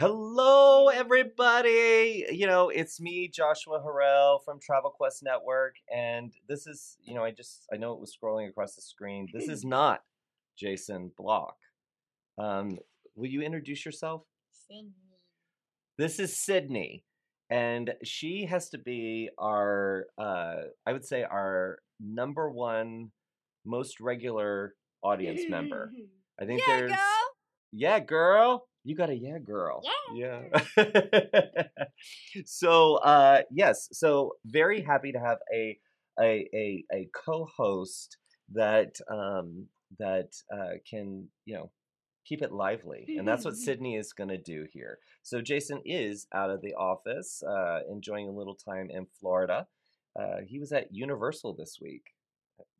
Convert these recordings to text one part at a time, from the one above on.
Hello, everybody. You know, it's me, Joshua Harrell from Travel Quest Network, and this is, you know, I just I know it was scrolling across the screen. This is not Jason Block. Um, will you introduce yourself? Sydney. This is Sydney, and she has to be our, uh, I would say, our number one most regular audience member. I think yeah, there's, girl. yeah, girl. You got a yeah, girl. Yeah. Yeah. so, uh, yes. So very happy to have a a a, a co-host that um that uh, can you know keep it lively, and that's what Sydney is going to do here. So Jason is out of the office, uh, enjoying a little time in Florida. Uh, he was at Universal this week.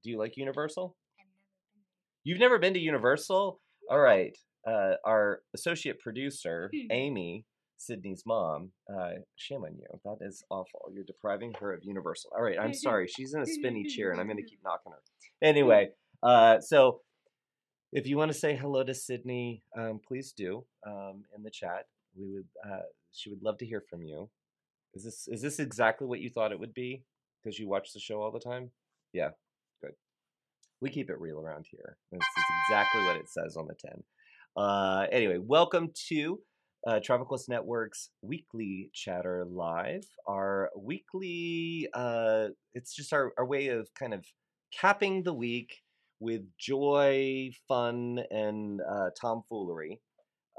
Do you like Universal? I've never been You've never been to Universal? All right. Uh, our associate producer, Hmm. Amy, Sydney's mom, uh, shame on you. That is awful. You're depriving her of Universal. All right, I'm sorry. She's in a spinny chair and I'm going to keep knocking her. Anyway, uh, so if you want to say hello to Sydney, um, please do um, in the chat. We would, uh, she would love to hear from you. Is this is this exactly what you thought it would be? Because you watch the show all the time. Yeah, good. We keep it real around here. It's, it's exactly what it says on the tin. Uh, anyway, welcome to uh, Quest Network's weekly chatter live. Our weekly, uh, it's just our, our way of kind of capping the week with joy, fun, and uh, tomfoolery.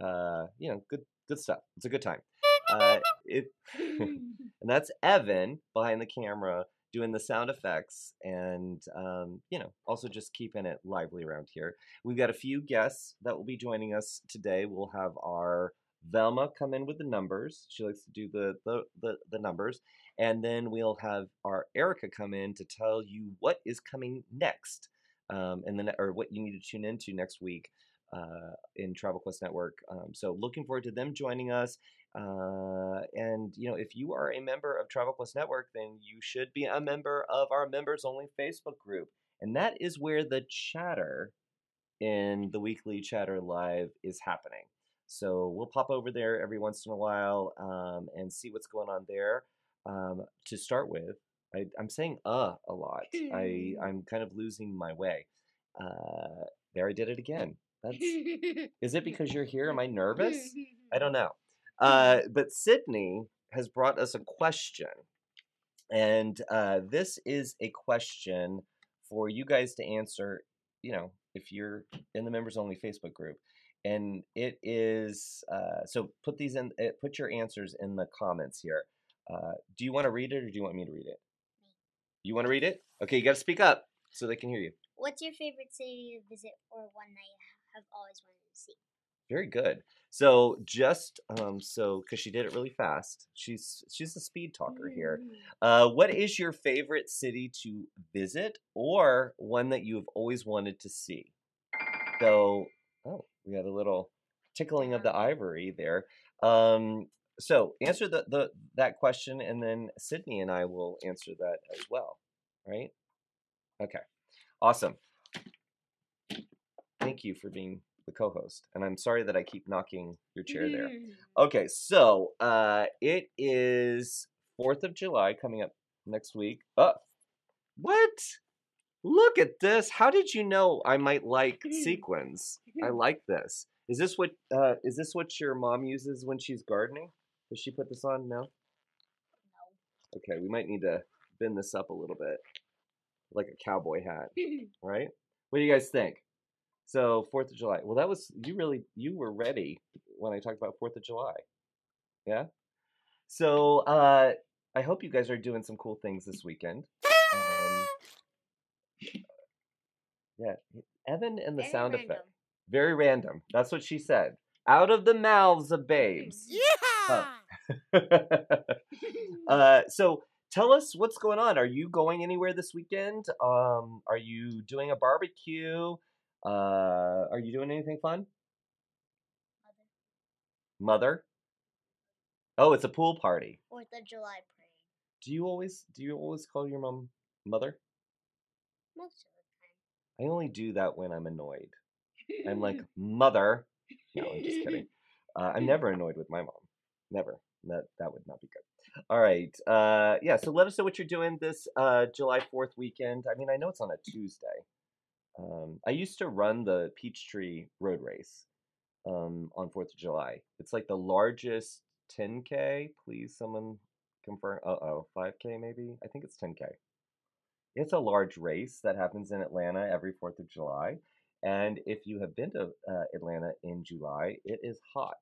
Uh, you know, good good stuff. It's a good time. Uh, it, and that's Evan behind the camera doing the sound effects and um, you know also just keeping it lively around here. We've got a few guests that will be joining us today. We'll have our velma come in with the numbers. She likes to do the the, the, the numbers. And then we'll have our erica come in to tell you what is coming next um, and then or what you need to tune into next week uh, in travel quest network. Um, so looking forward to them joining us uh, and you know, if you are a member of Travel Quest Network, then you should be a member of our members only Facebook group, and that is where the chatter in the weekly chatter live is happening. So we'll pop over there every once in a while um, and see what's going on there. Um, to start with, I, I'm saying "uh" a lot. I I'm kind of losing my way. Uh, there, I did it again. That's is it because you're here? Am I nervous? I don't know. Uh, but Sydney has brought us a question. And uh, this is a question for you guys to answer, you know, if you're in the members only Facebook group. And it is uh, so put these in, uh, put your answers in the comments here. Uh, do you want to read it or do you want me to read it? You want to read it? Okay, you got to speak up so they can hear you. What's your favorite city to visit or one that you have always wanted to see? Very good. So just um, so because she did it really fast, she's she's a speed talker here. Uh, what is your favorite city to visit, or one that you have always wanted to see? So, oh, we had a little tickling of the ivory there. Um, so answer the, the that question, and then Sydney and I will answer that as well. Right? Okay. Awesome. Thank you for being the co-host, and I'm sorry that I keep knocking your chair there. Okay, so uh, it is Fourth of July coming up next week. Oh, what? Look at this! How did you know I might like sequins? I like this. Is this what? Uh, is this what your mom uses when she's gardening? Does she put this on now? No. Okay, we might need to bend this up a little bit, like a cowboy hat. Right? What do you guys think? So Fourth of July. Well, that was you really you were ready when I talked about Fourth of July. Yeah. So uh, I hope you guys are doing some cool things this weekend. Um, yeah, Evan and the Very sound random. effect. Very random. That's what she said. Out of the mouths of babes. Yeah. uh, so tell us what's going on. Are you going anywhere this weekend? Um, are you doing a barbecue? Uh, are you doing anything fun? Mother? Oh, it's a pool party. Fourth of July parade. Do you always do you always call your mom mother? Most of the time. I only do that when I'm annoyed. I'm like, mother. No, I'm just kidding. Uh, I'm never annoyed with my mom. Never. That that would not be good. All right. Uh, yeah. So let us know what you're doing this uh, July Fourth weekend. I mean, I know it's on a Tuesday. Um, I used to run the Peachtree Road Race um, on Fourth of July. It's like the largest 10k. Please, someone confirm. Uh oh, 5k maybe. I think it's 10k. It's a large race that happens in Atlanta every Fourth of July. And if you have been to uh, Atlanta in July, it is hot.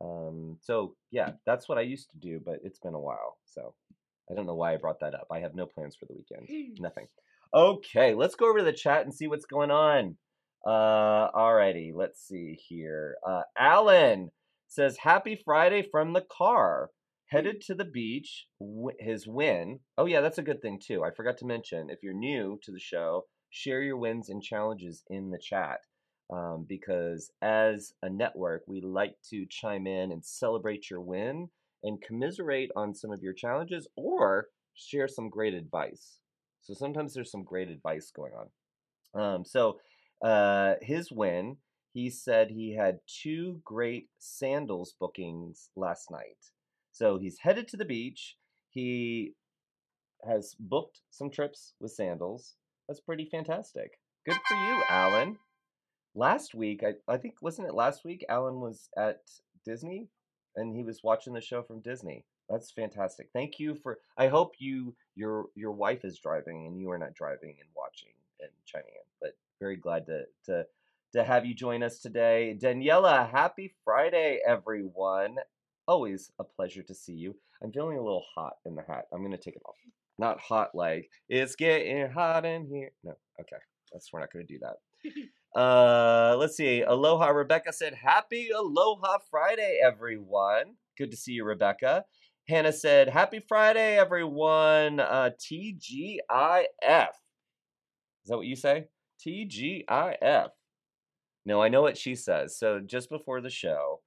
Um, so yeah, that's what I used to do, but it's been a while. So I don't know why I brought that up. I have no plans for the weekend. Nothing. Okay, let's go over to the chat and see what's going on. Uh, alrighty, let's see here. Uh, Alan says, "Happy Friday from the car." Headed to the beach. W- his win. Oh yeah, that's a good thing too. I forgot to mention. If you're new to the show, share your wins and challenges in the chat. Um, because as a network, we like to chime in and celebrate your win and commiserate on some of your challenges or share some great advice. So sometimes there's some great advice going on. Um, so uh, his win, he said he had two great sandals bookings last night. So he's headed to the beach. He has booked some trips with sandals. That's pretty fantastic. Good for you, Alan. Last week, I, I think, wasn't it last week? Alan was at Disney and he was watching the show from Disney. That's fantastic. Thank you for. I hope you your your wife is driving and you are not driving and watching and chiming in. But very glad to to to have you join us today, Daniela. Happy Friday, everyone. Always a pleasure to see you. I'm feeling a little hot in the hat. I'm gonna take it off. Not hot like it's getting hot in here. No, okay. That's we're not gonna do that. Uh, let's see. Aloha, Rebecca said, "Happy Aloha Friday, everyone." Good to see you, Rebecca. Hannah said, Happy Friday, everyone. Uh, TGIF. Is that what you say? TGIF. No, I know what she says. So just before the show,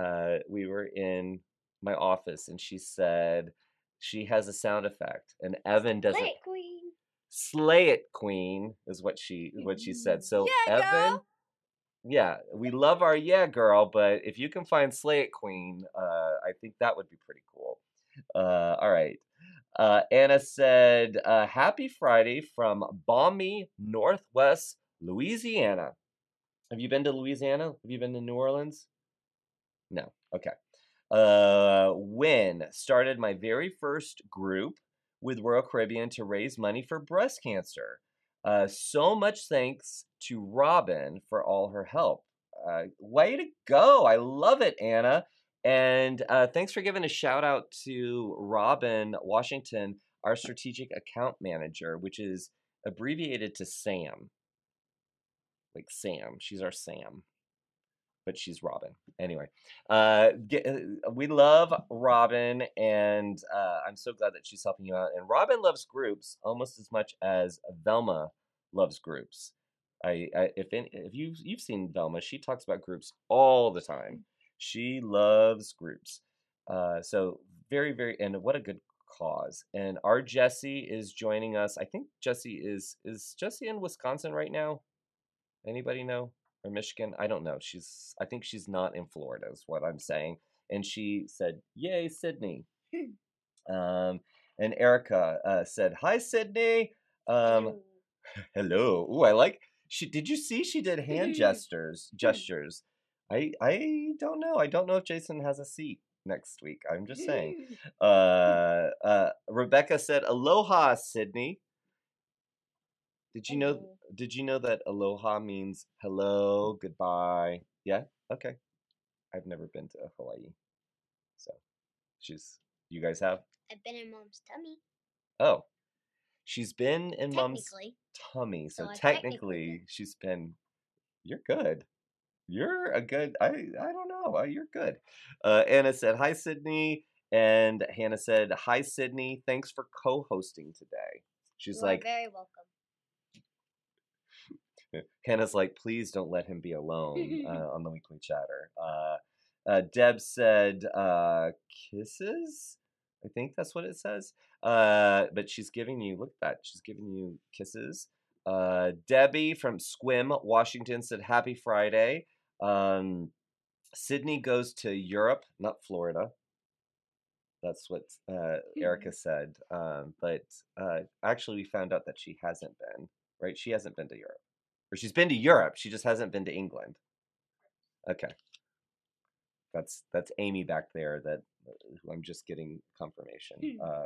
uh, we were in my office and she said she has a sound effect and Evan doesn't. Slay it, queen. Slay it, queen, is what she what she said. So Yeah, Evan, girl. yeah, we love our yeah girl, but if you can find Slay It Queen, uh, I think that would be pretty cool. Uh, all right. Uh, Anna said, uh, "Happy Friday from balmy Northwest Louisiana." Have you been to Louisiana? Have you been to New Orleans? No. Okay. Uh, when started my very first group with Royal Caribbean to raise money for breast cancer. Uh, so much thanks to Robin for all her help. Uh, way to go! I love it, Anna. And uh, thanks for giving a shout out to Robin Washington, our strategic account manager, which is abbreviated to Sam. Like Sam. She's our Sam. But she's Robin. Anyway, uh, get, uh, we love Robin, and uh, I'm so glad that she's helping you out. And Robin loves groups almost as much as Velma loves groups. I, I if if you you've seen Velma, she talks about groups all the time. She loves groups. Uh, so very very and what a good cause. And our Jesse is joining us. I think Jesse is is Jesse in Wisconsin right now. Anybody know or Michigan? I don't know. She's I think she's not in Florida is what I'm saying. And she said, "Yay, Sydney." um, and Erica uh, said, "Hi, Sydney." Um, Ew. hello. Ooh, I like. She did you see she did hand gestures gestures. I I don't know. I don't know if Jason has a seat next week. I'm just saying. Uh, uh, Rebecca said, "Aloha, Sydney." Did you know? Did you know that aloha means hello, goodbye? Yeah. Okay. I've never been to Hawaii, so she's. You guys have? I've been in mom's tummy. Oh, she's been in mom's tummy, so So technically technically she's been. You're good. You're a good. I I don't know. You're good. Uh, Anna said hi, Sydney, and Hannah said hi, Sydney. Thanks for co-hosting today. She's You like, very welcome. Hannah's like, please don't let him be alone uh, on the weekly chatter. Uh, uh, Deb said, uh, kisses? I think that's what it says. Uh, but she's giving you, look at that, she's giving you kisses. Uh, Debbie from Sequim, Washington said, happy Friday. Um, Sydney goes to Europe, not Florida. That's what uh, Erica said. Um, but uh, actually, we found out that she hasn't been. Right? She hasn't been to Europe, or she's been to Europe. She just hasn't been to England. Okay. That's that's Amy back there. That who I'm just getting confirmation. Uh,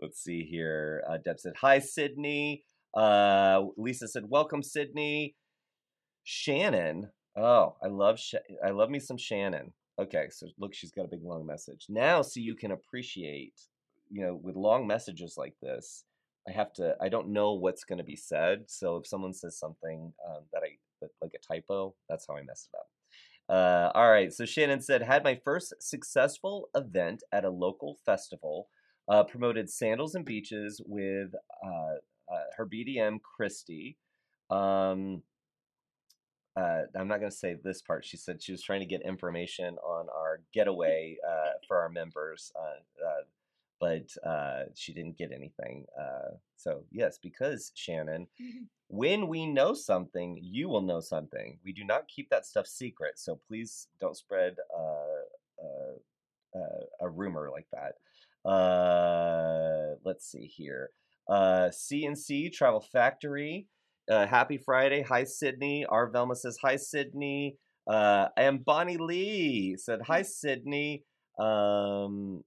let's see here. Uh, Deb said, "Hi, Sydney." Uh, Lisa said, "Welcome, Sydney." Shannon. Oh, I love Sh- I love me some Shannon. Okay, so look, she's got a big long message now, so you can appreciate. You know, with long messages like this, I have to. I don't know what's going to be said, so if someone says something um, that I that, like a typo, that's how I mess it up. Uh, all right, so Shannon said, had my first successful event at a local festival. Uh, promoted sandals and beaches with uh, uh, her BDM Christy. Um, uh, I'm not going to say this part. She said she was trying to get information on our getaway uh, for our members, uh, uh but uh, she didn't get anything. Uh, so, yes, because Shannon, when we know something, you will know something. We do not keep that stuff secret. So, please don't spread a rumor like that. let's see here. Uh, CNC Travel Factory. Uh, happy Friday. Hi, Sydney. Our Velma says, Hi, Sydney. Uh, and Bonnie Lee said, Hi, Sydney. Um,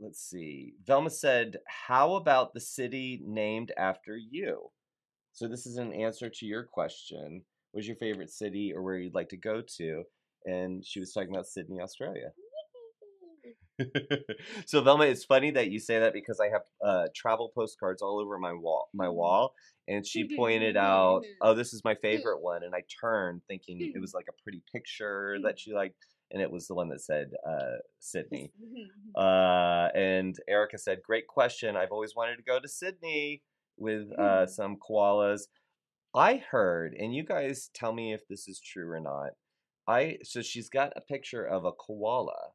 let's see. Velma said, How about the city named after you? So, this is an answer to your question. What's your favorite city or where you'd like to go to? And she was talking about Sydney, Australia. so Velma, it's funny that you say that because I have uh, travel postcards all over my wall. My mm-hmm. wall, and she pointed out, "Oh, this is my favorite one," and I turned thinking it was like a pretty picture that she liked, and it was the one that said uh, Sydney. Uh, and Erica said, "Great question. I've always wanted to go to Sydney with uh, some koalas." I heard, and you guys tell me if this is true or not. I so she's got a picture of a koala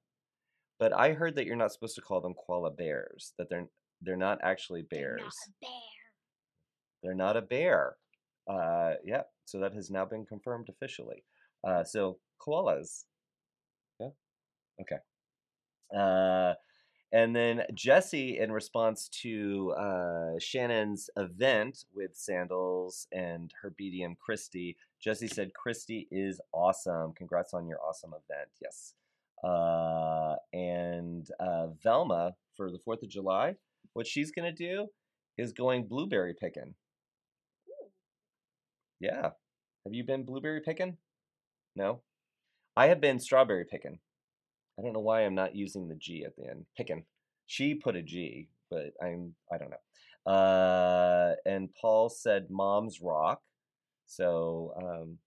but I heard that you're not supposed to call them koala bears. That they're they're not actually bears. They're not a bear. They're not a bear. Uh, yeah. So that has now been confirmed officially. Uh, so koalas. Yeah. Okay. Uh, and then Jesse, in response to uh, Shannon's event with Sandals and her BDM Christy, Jesse said, Christy is awesome. Congrats on your awesome event. Yes. Uh, and uh, Velma for the Fourth of July, what she's gonna do is going blueberry picking. Yeah, have you been blueberry picking? No, I have been strawberry picking. I don't know why I'm not using the G at the end. Picking. She put a G, but I'm I don't know. Uh, and Paul said "Mom's rock," so um,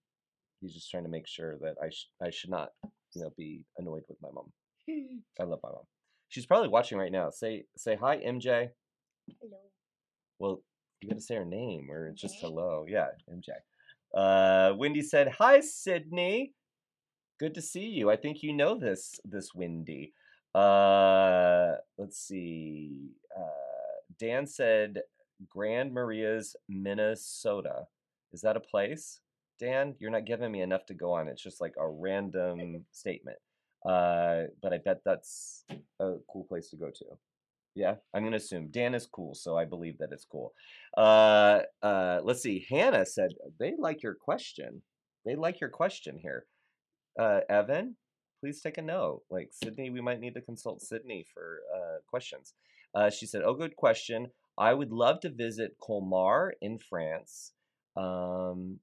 he's just trying to make sure that I sh- I should not you know, be annoyed with my mom. I love my mom. She's probably watching right now. Say say hi, MJ. Hello. Well, you gotta say her name or it's just hello. Yeah, MJ. Uh, Wendy said, "Hi, Sydney. Good to see you. I think you know this this Wendy." Uh, let's see. Uh, Dan said, "Grand Maria's, Minnesota. Is that a place?" Dan, you're not giving me enough to go on. It's just like a random statement. Uh, but I bet that's a cool place to go to. Yeah, I'm gonna assume Dan is cool, so I believe that it's cool. Uh, uh, let's see. Hannah said they like your question. They like your question here. Uh, Evan, please take a note. Like Sydney, we might need to consult Sydney for uh, questions. Uh, she said, "Oh, good question. I would love to visit Colmar in France. Um,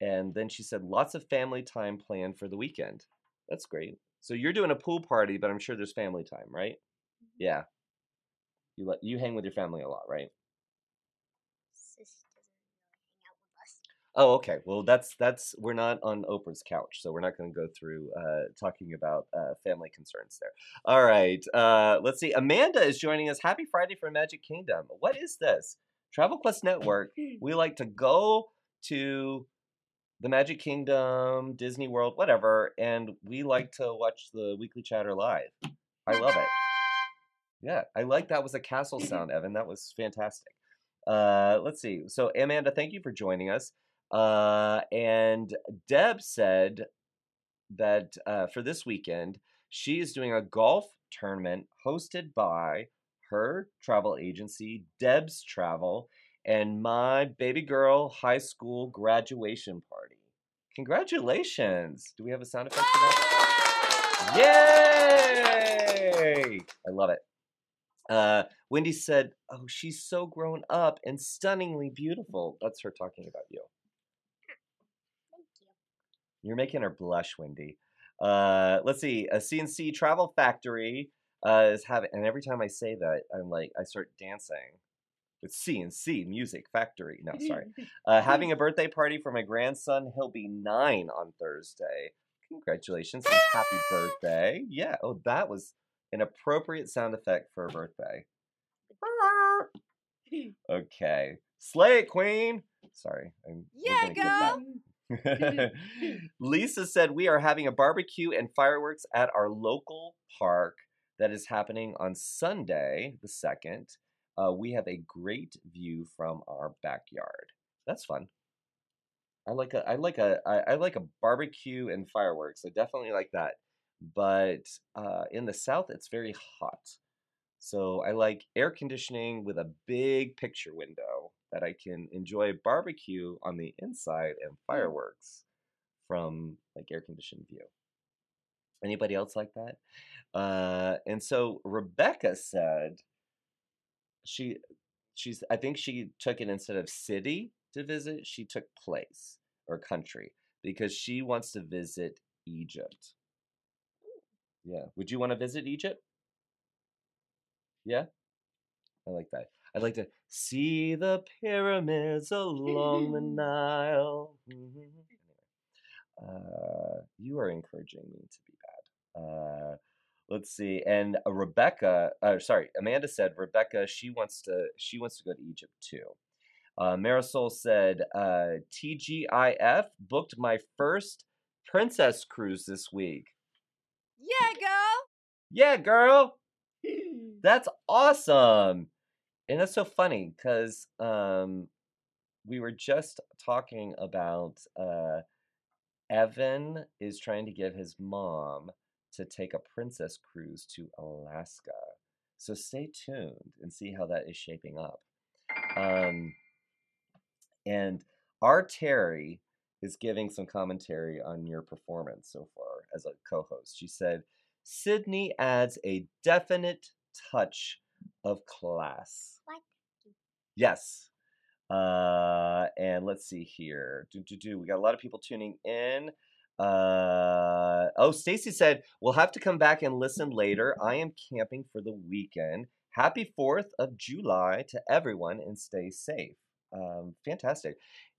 and then she said, lots of family time planned for the weekend. That's great. So you're doing a pool party, but I'm sure there's family time, right? Mm-hmm. Yeah. You let you hang with your family a lot, right? Oh, okay. Well, that's that's we're not on Oprah's couch, so we're not going to go through uh, talking about uh, family concerns there. All right. Uh, let's see. Amanda is joining us. Happy Friday from Magic Kingdom. What is this? Travel Quest Network. We like to go to the Magic Kingdom, Disney World, whatever, and we like to watch the weekly chatter live. I love it. Yeah, I like that was a castle sound, Evan. That was fantastic. Uh, let's see. So, Amanda, thank you for joining us. Uh, and Deb said, that uh, for this weekend, she is doing a golf tournament hosted by her travel agency, Deb's Travel, and my baby girl high school graduation party. Congratulations! Do we have a sound effect for that? Yay! I love it. Uh, Wendy said, "Oh, she's so grown up and stunningly beautiful." That's her talking about you. Thank you. You're making her blush, Wendy. Uh, let's see. A CNC Travel Factory uh, is having, and every time I say that, I'm like, I start dancing with C+C Music Factory. No, sorry. Uh, having a birthday party for my grandson. He'll be nine on Thursday. Congratulations and happy birthday. Yeah. Oh, that was an appropriate sound effect for a birthday. Okay. Slay it, Queen. Sorry. I'm, Yeah, gonna get that. girl. Lisa said we are having a barbecue and fireworks at our local park that is happening on Sunday, the second. Uh, we have a great view from our backyard. That's fun. I like a I like a I, I like a barbecue and fireworks. I definitely like that. But uh, in the south, it's very hot. So I like air conditioning with a big picture window that I can enjoy barbecue on the inside and fireworks from like air conditioned view. Anybody else like that? Uh, and so Rebecca said she she's I think she took it instead of city to visit, she took place or country because she wants to visit Egypt. Yeah. Would you want to visit Egypt? Yeah? I like that. I'd like to see the pyramids along the Nile. Mhm. Uh, you are encouraging me to be bad. Uh, let's see. And uh, Rebecca, uh, sorry, Amanda said Rebecca. She wants to. She wants to go to Egypt too. Uh, Marisol said uh, TGIF booked my first princess cruise this week. yeah, girl. Yeah, girl. That's awesome. And that's so funny because um, we were just talking about uh, Evan is trying to get his mom to take a princess cruise to Alaska. So stay tuned and see how that is shaping up. Um, and our Terry is giving some commentary on your performance so far as a co host. She said, Sydney adds a definite touch of class. What? Yes. Uh, and let's see here. Do, do, do. We got a lot of people tuning in. Uh, oh, Stacy said, we'll have to come back and listen later. I am camping for the weekend. Happy 4th of July to everyone and stay safe. Um, fantastic.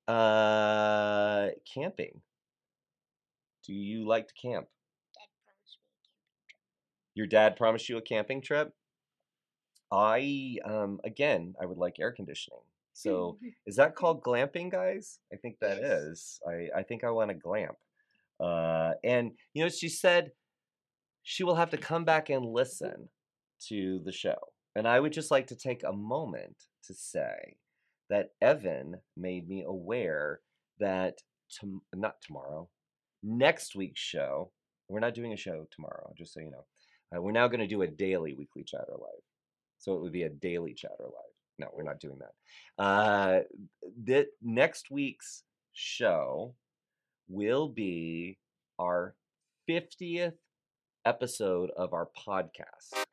Uh, camping. Do you like to camp? Dad promised me a camping Your dad promised you a camping trip? I, um, again, I would like air conditioning. So is that called glamping, guys? I think that Yes. is. I, I think I want to glamp. Uh, and, you know, she said she will have to come back and listen to the show. And I would just like to take a moment to say that Evan made me aware that, tom- not tomorrow, next week's show, we're not doing a show tomorrow, just so you know. Uh, we're now going to do a daily weekly chatter live. So it would be a daily chatter live. No, we're not doing that. Uh, that next week's show will be our 50th episode of our podcast.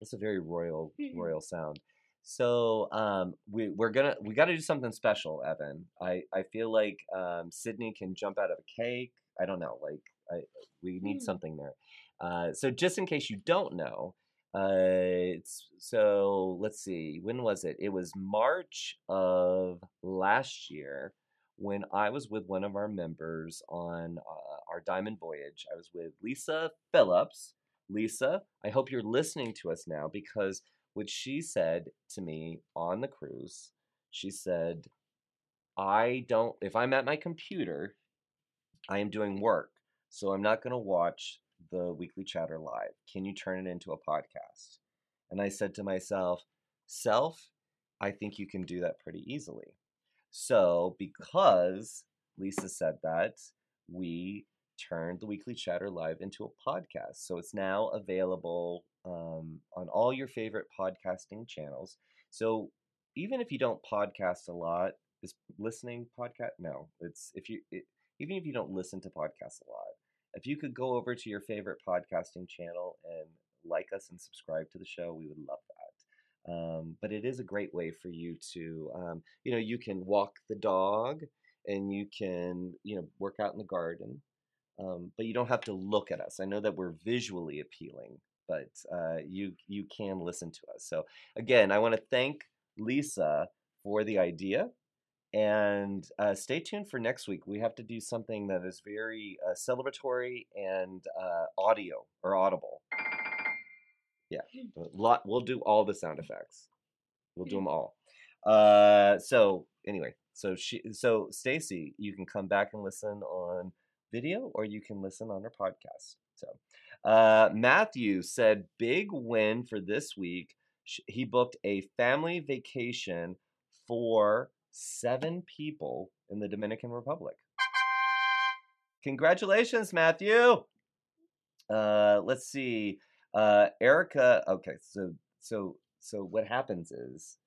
That's a very royal royal sound. So um, we we're gonna we got to do something special, Evan. I I feel like um, Sydney can jump out of a cake. I don't know, like I we need Hmm. something there. Uh, so just in case you don't know, uh, so let's see, when was it? It was March of last year when I was with one of our members on uh, our diamond voyage. I was with Lisa Phillips. Lisa, I hope you're listening to us now because what she said to me on the cruise, she said, I don't, if I'm at my computer, I am doing work. So I'm not going to watch the weekly chatter live. Can you turn it into a podcast? And I said to myself, Self, I think you can do that pretty easily. So, because Lisa said that we turned the Weekly Chatter Live into a podcast. So it's now available um, on all your favorite podcasting channels. So even if you don't podcast a lot, is listening podcast? No, it's if you it, even if you don't listen to podcasts a lot, if you could go over to your favorite podcasting channel and like us and subscribe to the show, we would love that. Um, but it is a great way for you to, um, you know, you can walk the dog and you can, you know, work out in the garden. Um, but you don't have to look at us. I know that we're visually appealing, but uh, you you can listen to us. So again, I want to thank Lisa for the idea, and uh, stay tuned for next week. We have to do something that is very uh, celebratory and uh, audio or audible. Yeah, a lot. We'll do all the sound effects. We'll do them all. Uh, so anyway, so she, so Stacy, you can come back and listen on video, or you can listen on our podcast. So, uh, Matthew said, big win for this week. He booked a family vacation for seven people in the Dominican Republic. Congratulations, Matthew. Uh, let's see. Uh, Erica. Okay, so so so what happens is,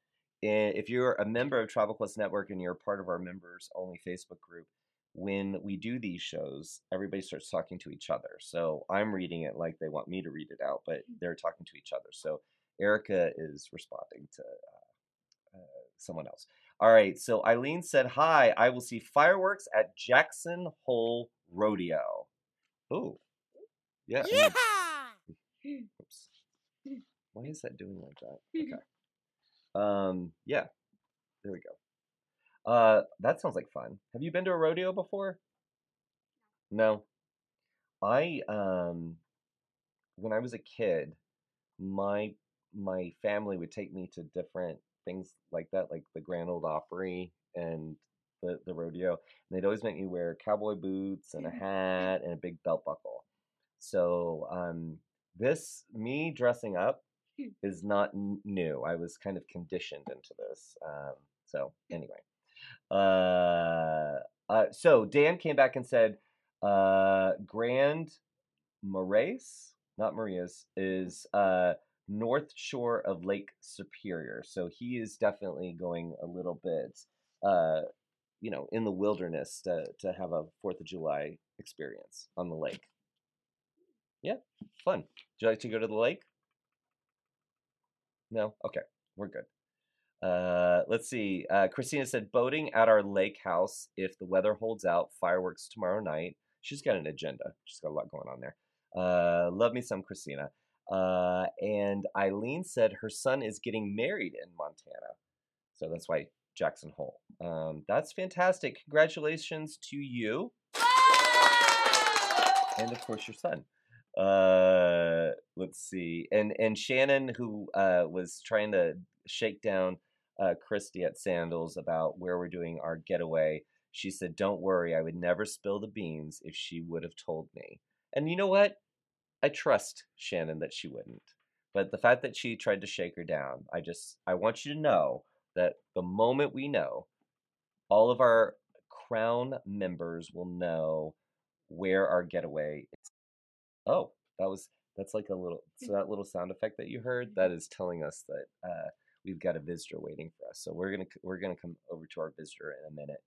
if you're a member of Travel Quest Network and you're part of our members only Facebook group, when we do these shows, everybody starts talking to each other. So I'm reading it like they want me to read it out, but they're talking to each other. So Erica is responding to uh, uh, someone else. All right. So Eileen said, "Hi, I will see fireworks at Jackson Hole Rodeo." Oh, yeah. Mean, Oops. Why is that doing like that? Okay. Um, yeah. There we go. Uh, that sounds like fun. Have you been to a rodeo before? No. I um when I was a kid, my my family would take me to different things like that, like the Grand Ole Opry and the, the rodeo. And they'd always make me wear cowboy boots and a hat and a big belt buckle. So um this me dressing up is not n- new. I was kind of conditioned into this. Um, so anyway, uh, uh, so Dan came back and said, uh, Grand Marais, not Maria's, is uh, north shore of Lake Superior. So he is definitely going a little bit, uh, you know, in the wilderness to to have a Fourth of July experience on the lake. Yeah, fun. Would you like to go to the lake? No? Okay, we're good. Uh, let's see. Uh, Christina said boating at our lake house if the weather holds out. Fireworks tomorrow night. She's got an agenda. She's got a lot going on there. Uh, love me some Christina. Uh, and Eileen said her son is getting married in Montana, so that's why Jackson Hole. Um, that's fantastic. Congratulations to you and of course your son. Uh, let's see, and and Shannon, who uh, was trying to shake down uh, Christy at Sandals about where we're doing our getaway. She said, "Don't worry, I would never spill the beans if she would have told me." And you know what? I trust Shannon that she wouldn't. But the fact that she tried to shake her down, I just I want you to know that the moment we know, all of our crown members will know where our getaway is. Oh, that was that's like a little so that little sound effect that you heard that is telling us that uh, we've got a visitor waiting for us. So we're gonna we're gonna come over to our visitor in a minute.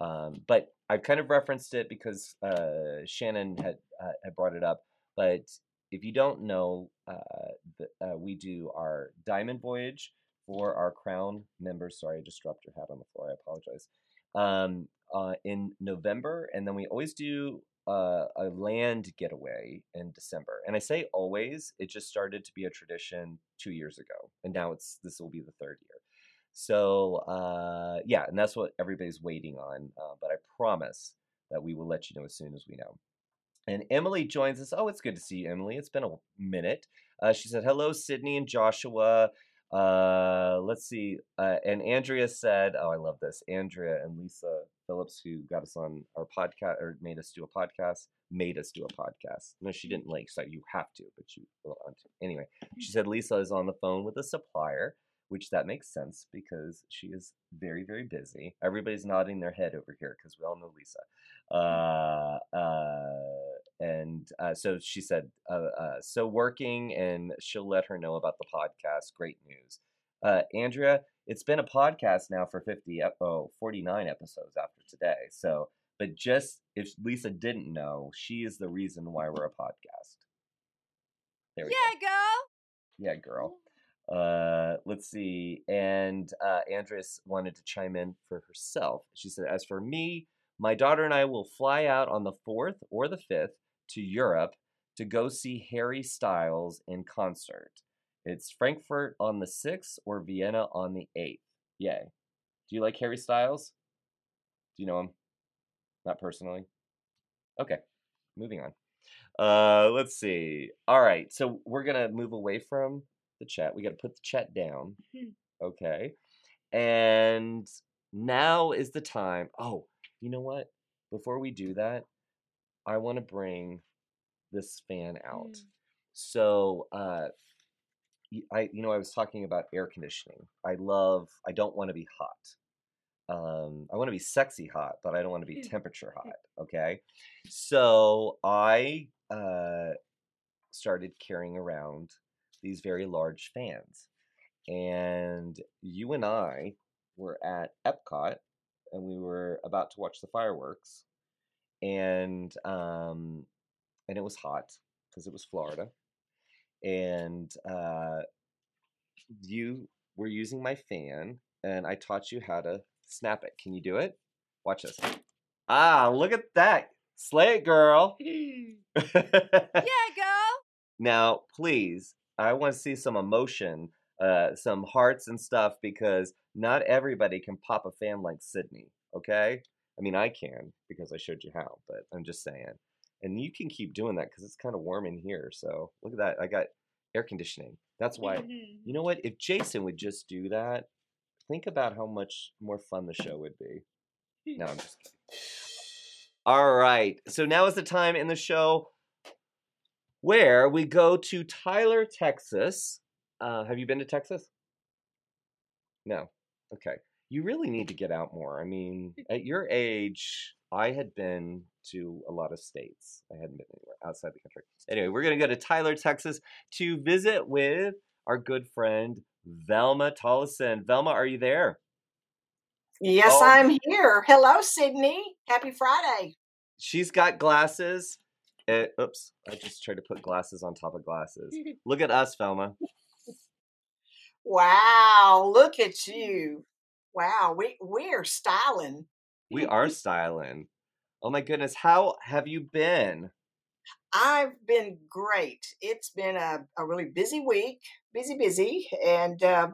Um, but I've kind of referenced it because uh, Shannon had uh, had brought it up. But if you don't know, uh, the, uh, we do our diamond voyage for our crown members. Sorry, I just dropped your hat on the floor. I apologize. Um, uh, in November, and then we always do uh, a land getaway in December. And I say always; it just started to be a tradition two years ago, and now it's this will be the third year. So uh, yeah, and that's what everybody's waiting on. Uh, but I promise that we will let you know as soon as we know. And Emily joins us. Oh, it's good to see you, Emily. It's been a minute. Uh, she said, "Hello, Sydney and Joshua." Uh, let's see. Uh, and Andrea said, "Oh, I love this." Andrea and Lisa Phillips, who got us on our podcast or made us do a podcast, made us do a podcast. No, she didn't like. So you have to, but you will to. Anyway, she said Lisa is on the phone with a supplier. which that makes sense because she is very, very busy. Everybody's nodding their head over here because we all know Lisa. Uh, uh, and uh, so she said, uh, uh, so working, and she'll let her know about the podcast. Great news. Uh, Andrea, it's been a podcast now for 50, oh, 49 episodes after today. So, but just if Lisa didn't know, she is the reason why we're a podcast. There we go. Yeah, girl. Yeah, girl. Uh, let's see. And uh, Andrea wanted to chime in for herself. She said, As for me, my daughter and I will fly out on the 4th or the 5th to Europe to go see Harry Styles in concert. It's Frankfurt on the 6th or Vienna on the 8th. Yay. Do you like Harry Styles? Do you know him? Not personally? Okay, moving on. Uh, let's see. All right, so we're gonna move away from the chat. We got to put the chat down. Okay, and now is the time. Oh, you know what? Before we do that, I want to bring this fan out. Mm. So, uh, I you know I was talking about air conditioning. I love. I don't want to be hot. Um, I want to be sexy hot, but I don't want to be temperature hot. Okay, so I uh, started carrying around these very large fans, and you and I were at Epcot, and we were about to watch the fireworks, and um, and it was hot because it was Florida, and uh, you were using my fan, and I taught you how to snap it. Can you do it? Watch this. Ah, look at that. Slay it, girl. Yeah, girl. now, please, I want to see some emotion, uh, some hearts and stuff, because not everybody can pop a fan like Sydney, okay? I mean, I can because I showed you how, but I'm just saying. And you can keep doing that because it's kind of warm in here. So look at that. I got air conditioning. That's why. You know what? If Jason would just do that, think about how much more fun the show would be. No, I'm just kidding. All right. So now is the time in the show where we go to Tyler, Texas. Uh, have you been to Texas? No. Okay. You really need to get out more. I mean, at your age, I had been to a lot of states. I hadn't been anywhere outside the country. Anyway, we're going to go to Tyler, Texas to visit with our good friend Velma Tollison. Velma, are you there? Yes, Oh. I'm here. Hello, Sydney. Happy Friday. She's got glasses. Uh, oops, I just tried to put glasses on top of glasses. Look at us, Velma. Wow, look at you. Wow, we we're styling. We are styling. Oh my goodness, how have you been? I've been great. It's been a, a really busy week, busy, busy, and uh,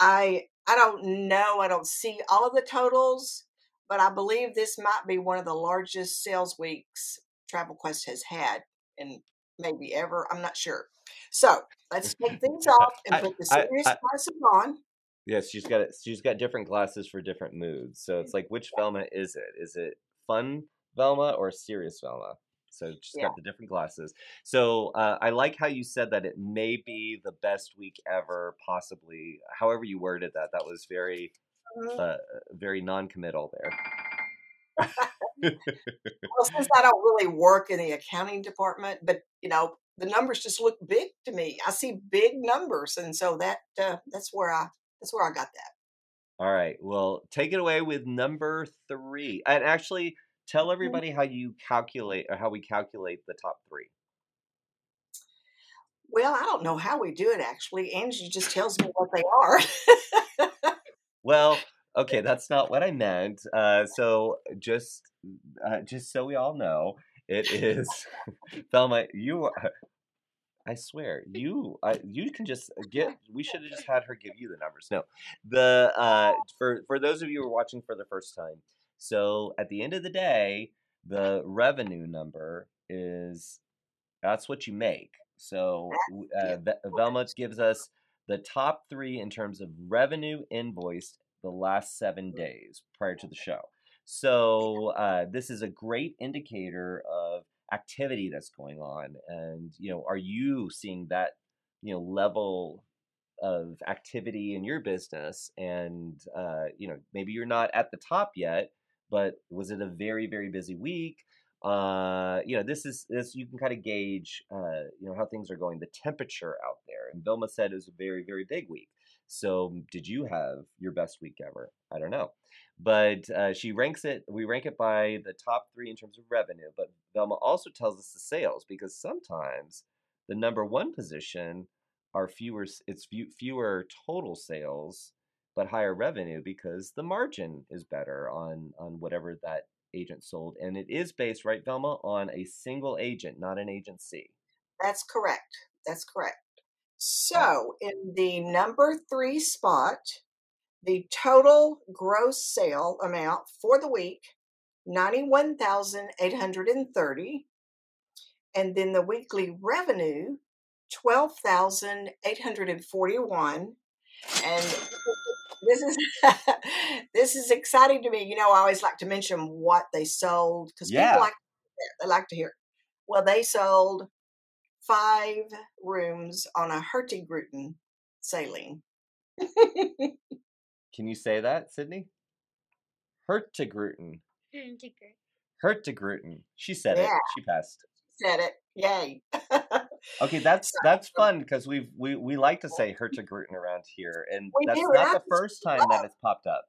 I I don't know. I don't see all of the totals, but I believe this might be one of the largest sales weeks Travel Quest has had, and maybe ever. I'm not sure. So let's take things off and I- put the I- serious I- glasses on. Yes, she's got it. She's got different glasses for different moods. So it's like, which Velma is it? Is it fun Velma or serious Velma? So she's Yeah. got the different glasses. So uh, I like how you said that it may be the best week ever, possibly. However you worded that, that was very, Mhm. uh, very non-committal there. Well, since I don't really work in the accounting department, but you know, the numbers just look big to me. I see big numbers, and so that uh, that's where I that's where I got that. All right. Well, take it away with number three, and actually tell everybody how you calculate or how we calculate the top three. Well, I don't know how we do it actually. Angie just tells me what they are. Well, okay, that's not what I meant. Uh, so just, uh, just so we all know, it is Thelma. You, are- I swear, you, I, you can just get. We should have just had her give you the numbers. No, the uh, for for those of you who are watching for the first time. So at the end of the day, the revenue number is that's what you make. So uh, Ve- Velma gives us the top three in terms of revenue invoiced the last seven days prior to the show. So uh, this is a great indicator of activity that's going on, and you know, are you seeing that you know level of activity in your business, and uh, you know maybe you're not at the top yet, but was it a very very busy week? Uh, you know, this is this you can kind of gauge, uh, you know, how things are going, the temperature out there. And Vilma said it was a very very big week. So, did you have your best week ever? I don't know, but uh, she ranks it. We rank it by the top three in terms of revenue. But Velma also tells us the sales because sometimes the number one position are fewer. It's few, fewer total sales, but higher revenue because the margin is better on on whatever that agent sold, and it is based right, Velma, on a single agent, not an agency. That's correct. That's correct. So, in the number three spot, the total gross sale amount for the week, 91,830. And then the weekly revenue, 12,841. And this is this is exciting to me. You know, I always like to mention what they sold because Yeah. people like they like to hear. Well, they sold five rooms on a Hurtigruten sailing. Can you say that, Sydney? Hurtigruten. Hurtigruten. She said it. She passed. Said it. Yay. Okay, that's that's fun because we've we we like to say Hurtigruten around here, and We that's do, not the first time that it's popped up.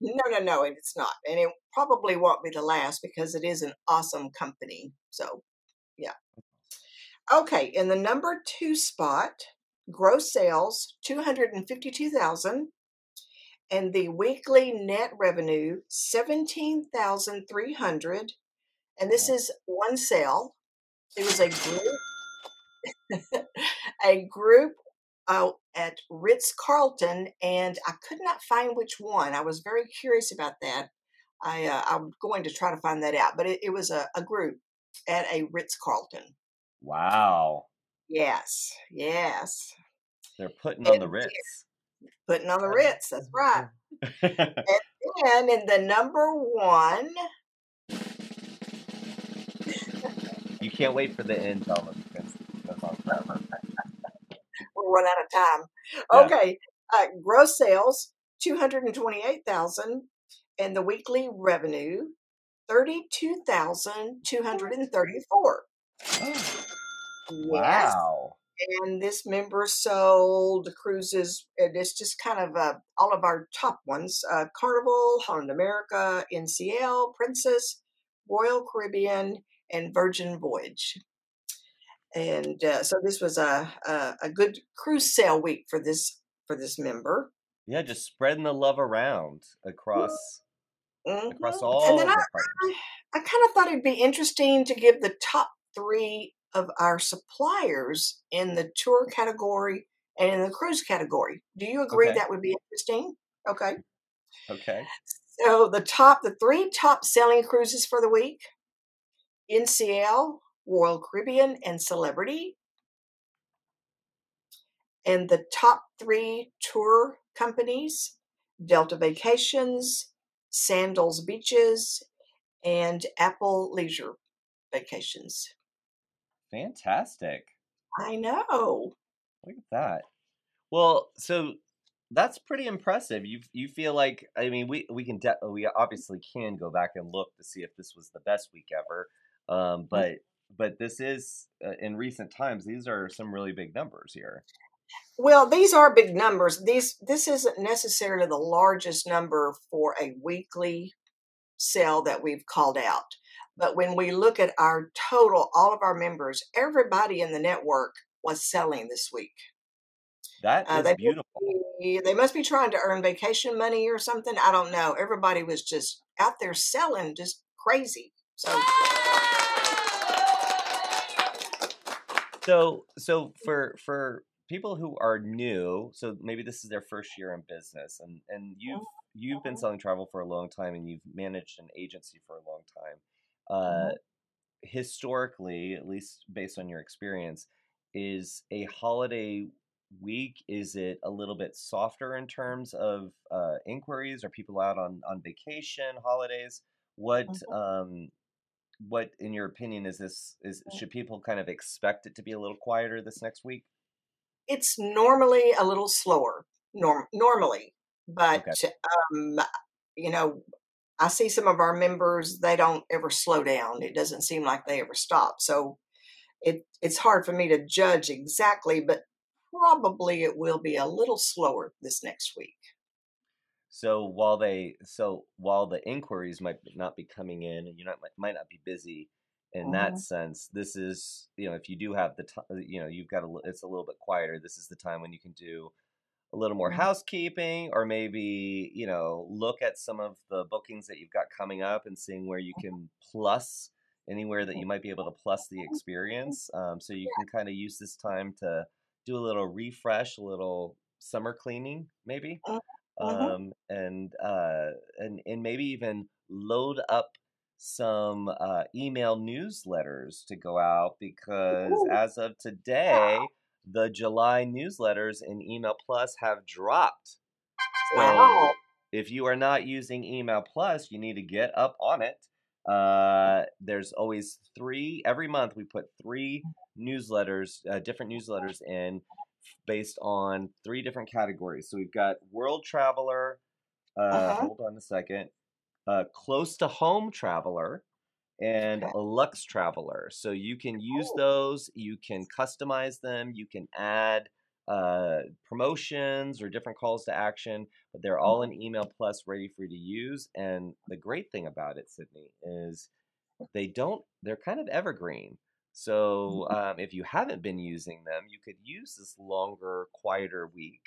no, no, no, it's not. And it probably won't be the last because it is an awesome company. So, yeah. Okay, in the number two spot, gross sales 252,000 and the weekly net revenue 17,300 and this is one sale. It was a group a group uh, at Ritz Carlton, and I could not find which one. I was very curious about that. I uh, I'm going to try to find that out, but it, it was a, a group at a Ritz Carlton. Wow, Yes, yes, they're putting on the And Ritz. Putting on the Ritz. That's right. And then in the number one, you can't wait for the end, Velma, because it goes on forever. we'll run out of time. Yeah. Okay, uh, gross sales two hundred and twenty-eight thousand, and the weekly revenue thirty-two thousand two hundred and thirty-four. Yes, Wow. And this member sold cruises, and it's just kind of uh, all of our top ones: uh, Carnival, Holland America, NCL, Princess, Royal Caribbean, and Virgin Voyage. And uh, so this was a, a a good cruise sale week for this for this member. Yeah, just spreading the love around across across Mhm. all And the then I. I kind of thought it'd be interesting to give the top three of our suppliers in the tour category and in the cruise category. Do you agree Okay. that would be interesting? Okay. Okay. So the top, the three top selling cruises for the week: NCL, Royal Caribbean, and Celebrity. And the top three tour companies: Delta Vacations, Sandals Beaches, and Apple Leisure Vacations. Fantastic. I know. Look at that. Well, so that's pretty impressive. You you feel like I mean we we can de- we obviously can go back and look to see if this was the best week ever. Um, but but this is uh, in recent times. These are some really big numbers here. Well, these are big numbers. These this isn't necessarily the largest number for a weekly sale that we've called out. But when we look at our total, all of our members, everybody in the network was selling this week. That Uh, they beautiful. be- they must be trying to earn vacation money or something. I don't know. Everybody was just out there selling, just crazy. So So so for for people who are new, so maybe this is their first year in business, and and you've you've been selling travel for a long time, and you've managed an agency for a long time. Uh, historically, at least based on your experience, is a holiday week is it a little bit softer in terms of uh, inquiries? Are people out on on vacation, holidays? What um what in your opinion is this is should people kind of expect it to be a little quieter this next week? it's normally a little slower, norm, normally, but Okay. um, you know, I see some of our members; they don't ever slow down. It doesn't seem like they ever stop. So it it's hard for me to judge exactly, but probably it will be a little slower this next week. So while they so while the inquiries might not be coming in and you not might might not be busy in that Mhm. sense, this is you know if you do have the time you know you've got a it's a little bit quieter. This is the time when you can do a little more Mhm. housekeeping or maybe you know look at some of the bookings that you've got coming up and seeing where you can plus anywhere that you might be able to plus the experience. Um, so you can kind of use this time to do a little refresh, a little summer cleaning, maybe Mhm. um, and uh, and and maybe even load up some uh, email newsletters to go out because as of today, the July newsletters in Email Plus have dropped. Wow. So if you are not using Email Plus, you need to get up on it. Uh, there's always three every month. We put three newsletters, uh, different newsletters in based on three different categories. So we've got World Traveler. Uh, Uh-huh. hold on a second. Uh, close to home traveler and Okay. a Lux Traveler. So you can use Oh. those, you can customize them, you can add uh, promotions or different calls to action, but they're all in Email Plus ready for you to use. And the great thing about it, Sydney, is they don't, they're kind of evergreen. So Mhm. um, if you haven't been using them, you could use this longer, quieter week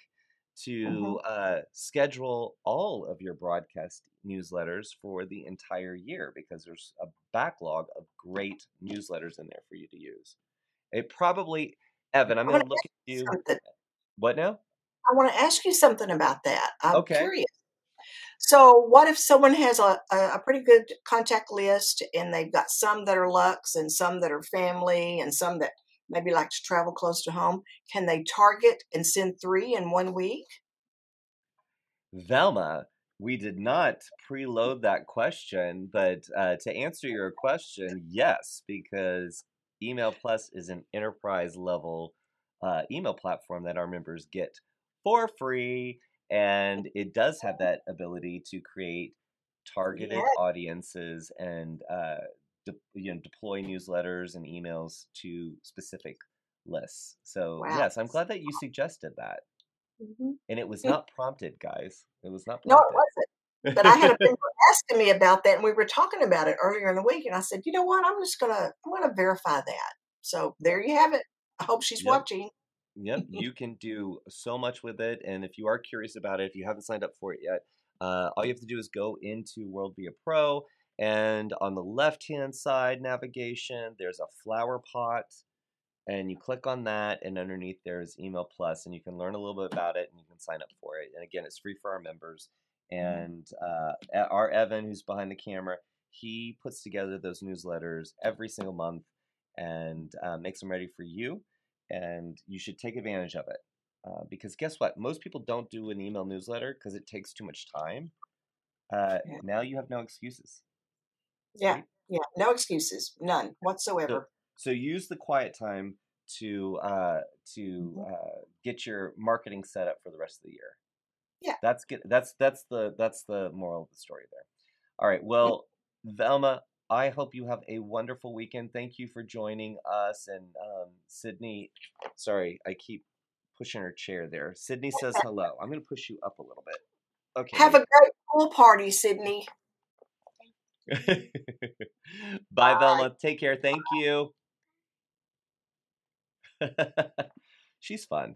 to Mhm. uh, schedule all of your broadcast newsletters for the entire year because there's a backlog of great newsletters in there for you to use. It probably, Evan, I'm going to look at you something. What now? I want to ask you something about that. I'm Okay. curious. So, what if someone has a, a pretty good contact list and they've got some that are Lux and some that are family and some that maybe like to travel close to home? Can they target and send three in one week? Velma, we did not preload that question, but uh, to answer your question, yes, because Email Plus is an enterprise level uh, email platform that our members get for free, and it does have that ability to create targeted Yes. audiences and uh, de- you know deploy newsletters and emails to specific lists. So Wow. yes, I'm glad that you suggested that, Mhm. and it was not prompted, guys. It was not Prompted. No, it wasn't. But I had a member asking me about that, and we were talking about it earlier in the week. And I said, you know what? I'm just gonna I'm gonna verify that. So there you have it. I hope she's Yep. watching. Yep, you can do so much with it. And if you are curious about it, if you haven't signed up for it yet, uh, all you have to do is go into World Via Pro. And on the left hand side navigation, there's a flower pot. And you click on that, and underneath there's Email Plus, and you can learn a little bit about it and you can sign up for it. And again, it's free for our members. And uh, our Evan, who's behind the camera, he puts together those newsletters every single month and uh, makes them ready for you and you should take advantage of it. Uh, because guess what? Most people don't do an email newsletter because it takes too much time. Uh, now you have no excuses. Yeah, Right? yeah. No excuses, none whatsoever. so use the quiet time to uh, to Mhm. uh, get your marketing set up for the rest of the year. Yeah. That's good. That's that's the that's the moral of the story there. All right. Well, Velma, I hope you have a wonderful weekend. Thank you for joining us. And um, Sydney, sorry, I keep pushing her chair there. Sydney says hello. I'm going to push you up a little bit. Okay. Have a great pool party, Sydney. Bye, Bye. Velma. Take care. Thank you. She's fun.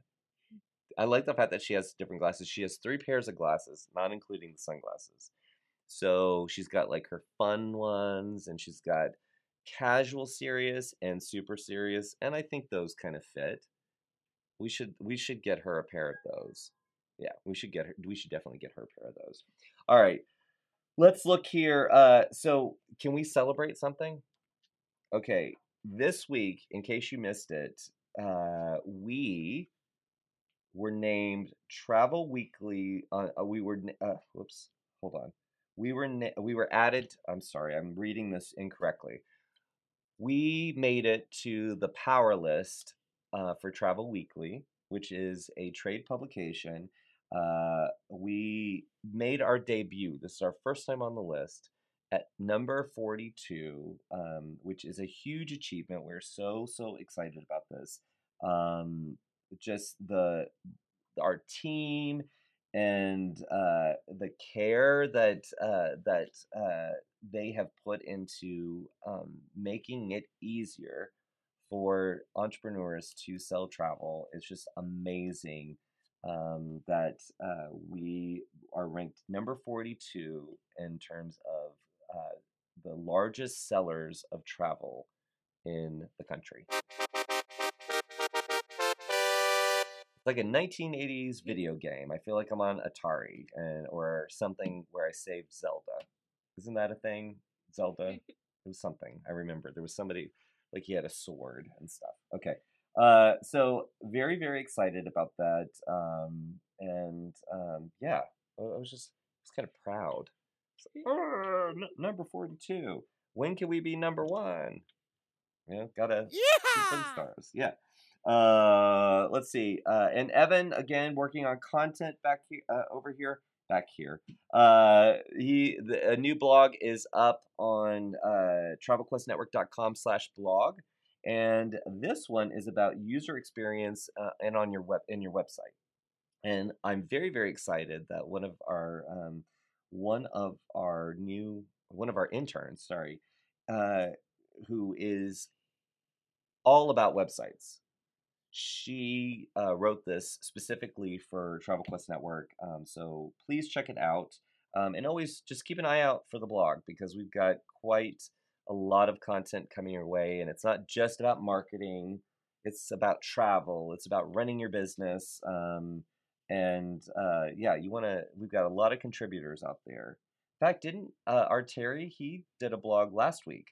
I like the fact that she has different glasses. She has three pairs of glasses, not including the sunglasses. So she's got like her fun ones, and she's got casual serious and super serious, and I think those kind of fit. We should we should get her a pair of those. Yeah, we should get her. We should definitely get her a pair of those. All right, let's look here. Uh, so can we celebrate something? Okay, this week, in case you missed it, uh, we were named Travel Weekly. Uh, we were. Uh, whoops. Hold on. We were. Na- we were added. I'm sorry. I'm reading this incorrectly. We made it to the power list uh, for Travel Weekly, which is a trade publication. Uh, we made our debut. This is our first time on the list at number 42, um, which is a huge achievement. We're so, so excited about this. Um, just the our team and uh, the care that uh, that uh, they have put into um, making it easier for entrepreneurs to sell travel is just amazing. Um, that uh, we are ranked number 42 in terms of uh, the largest sellers of travel in the country. It's like a 1980s video game. I feel like I'm on Atari and or something where I saved Zelda. Isn't that a thing? Zelda. It was something. I remember there was somebody like he had a sword and stuff. Okay. Uh, so very very excited about that. Um, and um, yeah, I was just I was kind of proud. Like, "Oh, n- number 42. When can we be number one? You know, gotta Yeah. stars. Yeah. Uh, let's see. Uh, and Evan again working on content back here, uh, over here, back here. Uh, he the, a new blog is up on uh, TravelQuestNetwork.com/blog, and this one is about user experience uh, and on your web in your website. And I'm very very excited that one of our um, one of our new one of our interns, sorry, uh, who is all about websites. She uh, wrote this specifically for Travel Quest Network, um, so please check it out. Um, and always just keep an eye out for the blog because we've got quite a lot of content coming your way, and it's not just about marketing. It's about travel. It's about running your business. Um, and uh, yeah, you want to. We've got a lot of contributors out there. In fact, didn't uh, our Terry? He did a blog last week.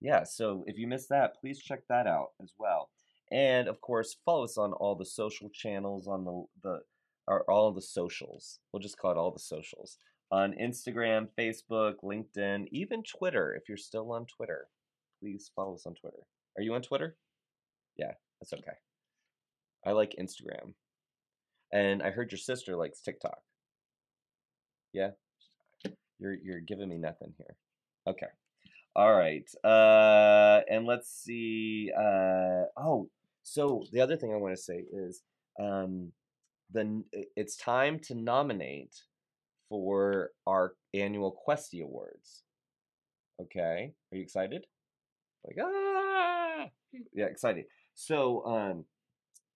Yeah, so if you missed that, please check that out as well. And of course, follow us on all the social channels on the the or all the socials. We'll just call it all the socials on Instagram, Facebook, LinkedIn, even Twitter. If you're still on Twitter, please follow us on Twitter. Are you on Twitter? Yeah, that's okay. I like Instagram, and I heard your sister likes TikTok. Yeah, you're you're giving me nothing here. Okay. All right. Uh, and let's see. Uh, oh, so the other thing I want to say is, um, the it's time to nominate for our annual Questy Awards. Okay, are you excited? Like ah, yeah, excited. So um,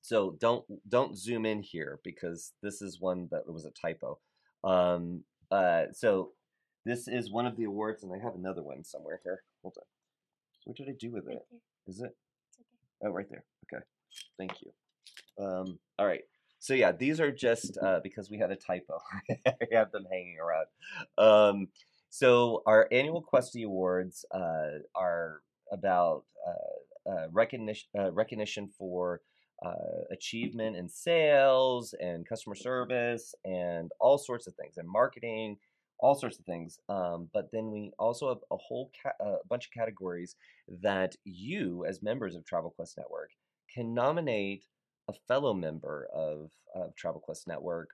so don't don't zoom in here because this is one that was a typo. Um, uh, so this is one of the awards, and I have another one somewhere here. Hold on. What did I do with Right it? there. Is it? Okay. Oh, right there. Okay. Thank you. Um, all right. So yeah, these are just uh, because we had a typo. we have them hanging around. Um, so our annual Questy Awards uh, are about uh, uh, recognition uh, recognition for uh, achievement in sales and customer service and all sorts of things and marketing, all sorts of things. Um, but then we also have a whole ca- uh, bunch of categories that you, as members of Travel Quest Network, can nominate a fellow member of, of Travel Quest Network,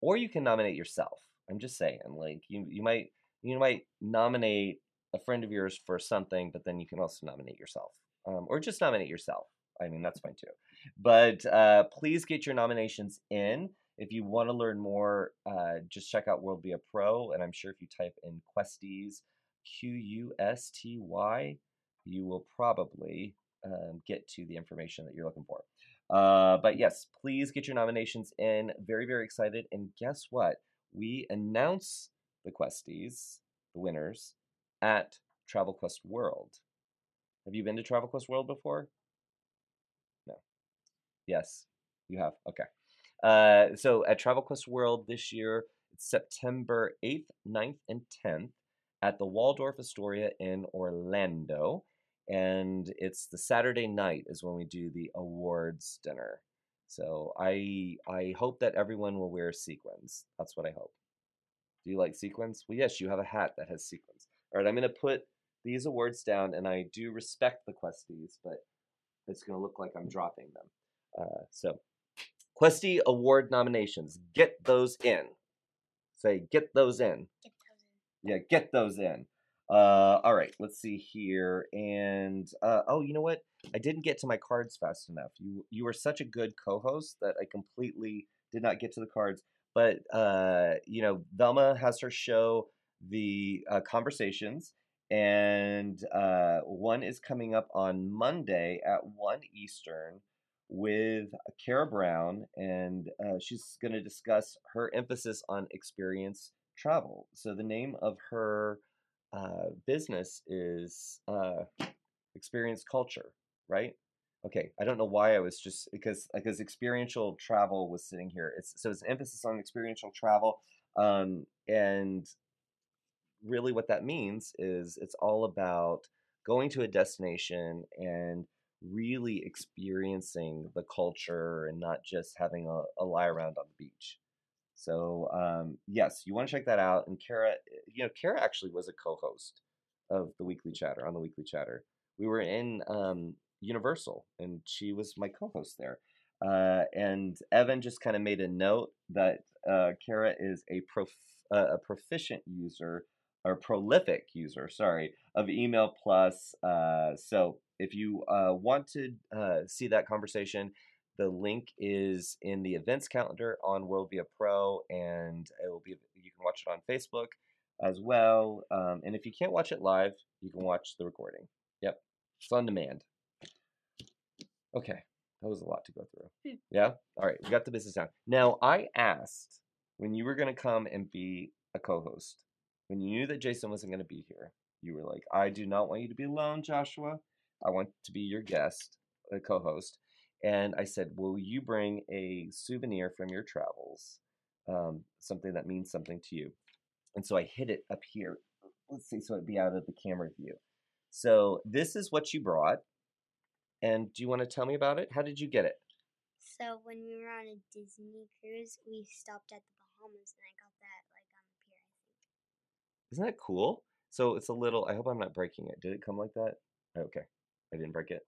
or you can nominate yourself. I'm just saying, like you you might you might nominate a friend of yours for something, but then you can also nominate yourself, um, or just nominate yourself. I mean, that's fine too. But uh, please get your nominations in. If you want to learn more, uh, just check out World Via Pro, and I'm sure if you type in Questies, Q U S T Y, you will probably um, get to the information that you're looking for. Uh, but yes, please get your nominations in. Very, very excited. And guess what? We announce the Questies, the winners, at Travel Quest World. Have you been to Travel Quest World before? No. Yes, you have. Okay. Uh, so at Travel Quest World this year, it's September 8th, 9th, and 10th at the Waldorf Astoria in Orlando. And it's the Saturday night is when we do the awards dinner. So I I hope that everyone will wear sequins. That's what I hope. Do you like sequins? Well, yes, you have a hat that has sequins. All right, I'm going to put these awards down, and I do respect the questies, but it's going to look like I'm dropping them. Uh, so Questy Award nominations. Get those in. Say, get those in. Get those in. Yeah, get those in. Uh, all right, let's see here. And uh, oh, you know what? I didn't get to my cards fast enough. You you were such a good co-host that I completely did not get to the cards. But uh, you know, Velma has her show, the uh, conversations, and uh, one is coming up on Monday at one Eastern with Kara Brown, and uh, she's going to discuss her emphasis on experience travel. So the name of her uh, business is uh, Experience Culture, right? Okay, I don't know why I was just because because experiential travel was sitting here. It's so it's an emphasis on experiential travel, um, and really what that means is it's all about going to a destination and really experiencing the culture and not just having a, a lie around on the beach. So um, yes, you want to check that out. And Kara, you know, Kara actually was a co-host of the Weekly Chatter on the Weekly Chatter. We were in um, Universal, and she was my co-host there. Uh, and Evan just kind of made a note that uh, Kara is a prof- uh, a proficient user or prolific user, sorry, of Email Plus. Uh, so if you uh, want to uh, see that conversation, the link is in the events calendar on World Via Pro, and it will be you can watch it on Facebook as well. Um, and if you can't watch it live, you can watch the recording. Yep, it's on demand. Okay, that was a lot to go through. Yeah, all right, we got the business down. Now I asked when you were going to come and be a co-host when you knew that Jason wasn't going to be here, you were like, I do not want you to be alone, Joshua. I want to be your guest, a co host. And I said, Will you bring a souvenir from your travels? Um, something that means something to you. And so I hid it up here. Let's see, so it'd be out of the camera view. So this is what you brought. And do you want to tell me about it? How did you get it? So when we were on a Disney cruise, we stopped at the Bahamas, and I got that like on the pier. I think. Isn't that cool? So it's a little, I hope I'm not breaking it. Did it come like that? Okay, I didn't break it.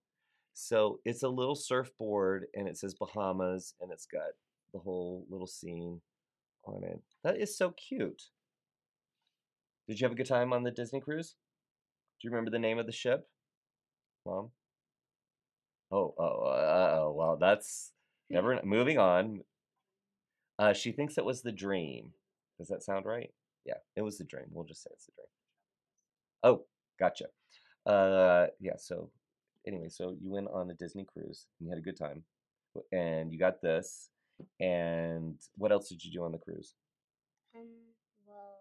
So it's a little surfboard and it says Bahamas and it's got the whole little scene on it. That is so cute. Did you have a good time on the Disney cruise? Do you remember the name of the ship? Mom? Oh, oh, uh, oh, well, that's never moving on. Uh, she thinks it was the dream. Does that sound right? Yeah, it was the dream. We'll just say it's the dream. Oh, gotcha. Uh, yeah. So, anyway, so you went on a Disney cruise and you had a good time, and you got this. And what else did you do on the cruise? Um, well,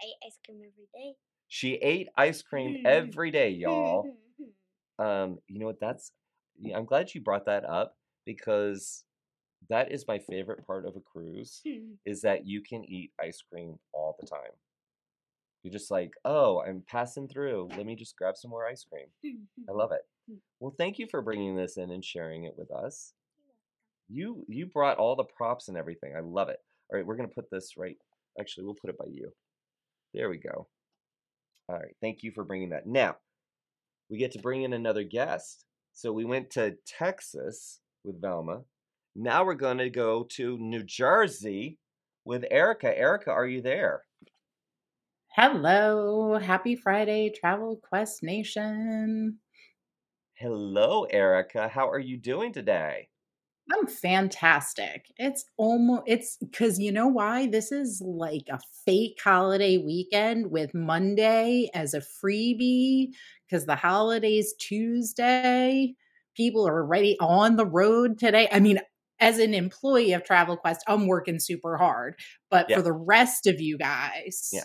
I ate ice cream every day. She ate ice cream every day, y'all. Um, you know what? That's. I'm glad you brought that up because that is my favorite part of a cruise is that you can eat ice cream all the time. You're just like, oh, I'm passing through. Let me just grab some more ice cream. I love it. Hmm. Well, thank you for bringing this in and sharing it with us. You you brought all the props and everything. I love it. All right, we're gonna put this right. Actually, we'll put it by you. There we go. All right, thank you for bringing that. Now we get to bring in another guest. So we went to Texas with Velma. Now we're going to go to New Jersey with Erica. Erica, are you there? Hello, happy Friday, Travel Quest Nation. Hello, Erica. How are you doing today? I'm fantastic. It's almost it's because you know why? This is like a fake holiday weekend with Monday as a freebie because the holiday's Tuesday. People are already on the road today. I mean, as an employee of Travel Quest, I'm working super hard. But Yeah. for the rest of you guys, Yeah.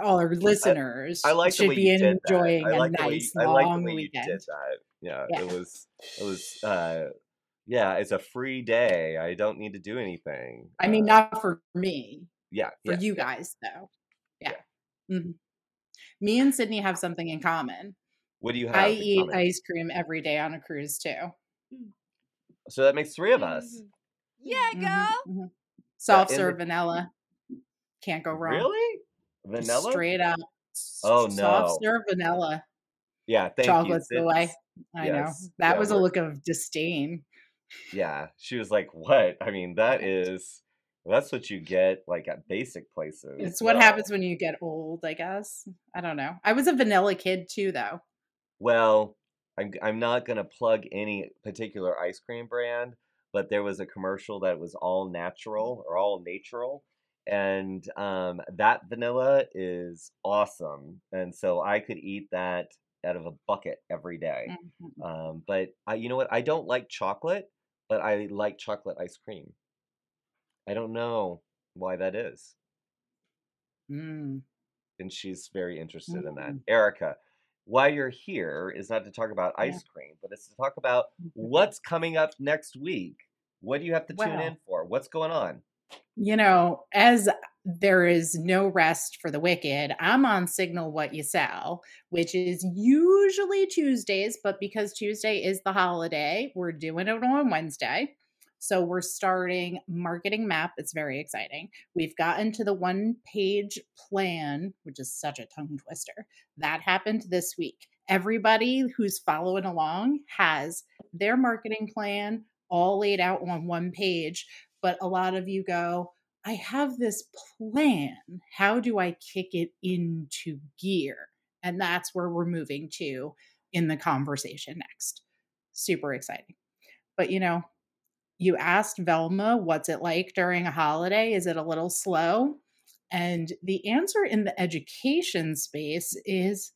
All our listeners I like should be enjoying that. I a like the way nice you, I like the long way weekend. did that. Yeah, Yeah. it was it was uh yeah, it's a free day. I don't need to do anything. I mean, Uh, not for me, yeah, for yeah. you guys, though. Yeah. Mhm. Me and Sydney have something in common. What do you have? I in eat common? ice cream every day on a cruise, too. So that makes three of us. Mhm. Yeah, Mhm, go. mhm. Soft in the- serve vanilla. Can't go wrong. Really? Vanilla? Straight up. Oh, s- Oh, Soft no. serve vanilla. Yeah, thank Chocolate's you. the way. I yes, know. That yeah, was a look of disdain. Yeah, she was like, "What? I mean, that is that's what you get like at basic places." It's what No. happens when you get old, I guess. I don't know. I was a vanilla kid too, though. Well, I'm I'm not gonna plug any particular ice cream brand, but there was a commercial that was all natural or all natural, and um, that vanilla is awesome, and so I could eat that out of a bucket every day. Mhm. Um, but I, you know what? I don't like chocolate, but I like chocolate ice cream. I don't know why that is, Mm. and she's very interested in that. Mm. Erica, why you're here is not to talk about Yeah. ice cream, but it's to talk about what's coming up next week. What do you have to tune in for? What's going on? You know, as there is no rest for the wicked, I'm on Signal What You Sell, which is usually Tuesdays, but because Tuesday is the holiday, we're doing it on Wednesday. So we're starting marketing map. It's very exciting. We've gotten to the one page plan, which is such a tongue twister. That happened this week. Everybody who's following along has their marketing plan all laid out on one page. But a lot of you go, I have this plan. How do I kick it into gear? And that's where we're moving to in the conversation next. Super exciting. But you know, you asked Velma, what's it like during a holiday? Is it a little slow? And the answer in the education space is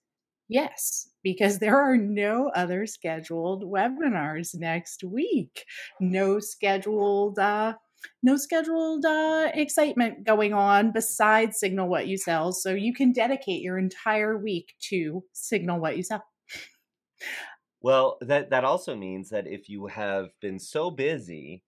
yes, because there are no other scheduled webinars next week. No scheduled uh no scheduled uh excitement going on besides signal what you sell so you can dedicate your entire week to signal what you sell Well, that that also means that if you have been so busy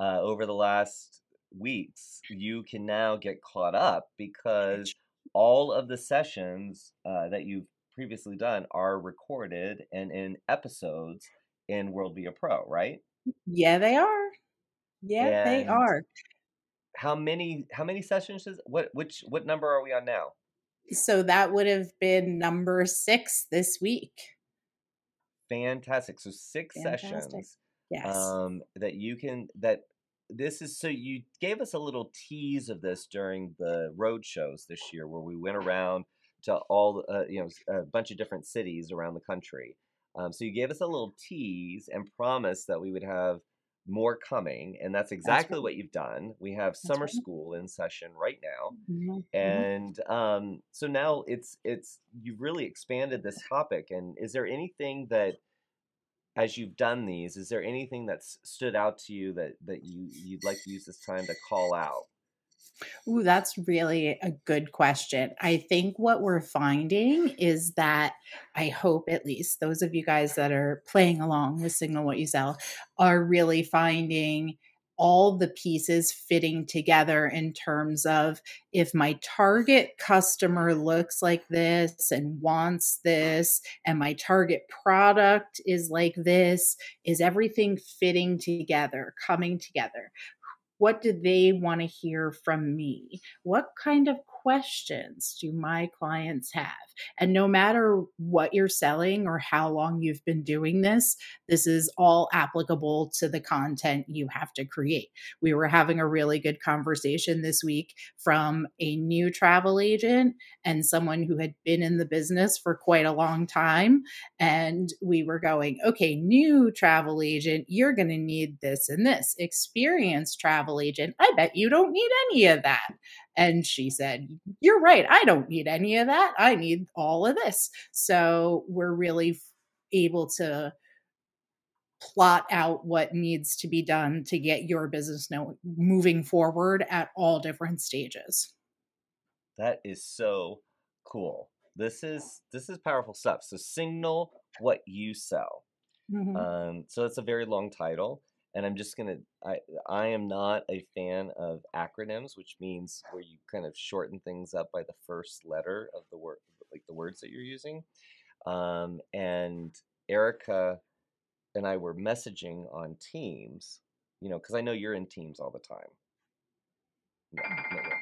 uh, over the last weeks, you can now get caught up because all of the sessions uh, that you've previously done are recorded and in episodes in Worldvia Pro, right? yeah they are yeah they And are How many how many sessions is what which what number are we on now? so that would have been number six this week Fantastic. So six Fantastic. sessions. yes um, that you can that this is so you gave us a little tease of this during the road shows this year where we went around to all uh, you know a bunch of different cities around the country um, so you gave us a little tease and promised that we would have more coming and that's exactly right. what you've done we have summer right. school in session right now Mhm, mhm. and um, so now it's it's you've really expanded this topic and is there anything that as you've done these is there anything that's stood out to you that that you you'd like to use this time to call out Ooh, that's really a good question. I think what we're finding is that I hope at least those of you guys that are playing along with Signal What You Sell are really finding all the pieces fitting together in terms of if my target customer looks like this and wants this, and my target product is like this, is everything fitting together, coming together? What do they want to hear from me? What kind of questions do my clients have? And no matter what you're selling or how long you've been doing this, this is all applicable to the content you have to create. We were having a really good conversation this week from a new travel agent and someone who had been in the business for quite a long time. And we were going, okay, new travel agent, you're going to need this and this. Experienced travel agent, I bet you don't need any of that. And she said, You're right. I don't need any of that. I need all of this. So we're really able to plot out what needs to be done to get your business know, moving forward at all different stages. that is so cool this is this is powerful stuff so signal what you sell Mhm. um, so that's a very long title and i'm just gonna i i am not a fan of acronyms which means where you kind of shorten things up by the first letter of the word like the words that you're using um, and erica and i were messaging on teams you know because i know you're in teams all the time no, no, no.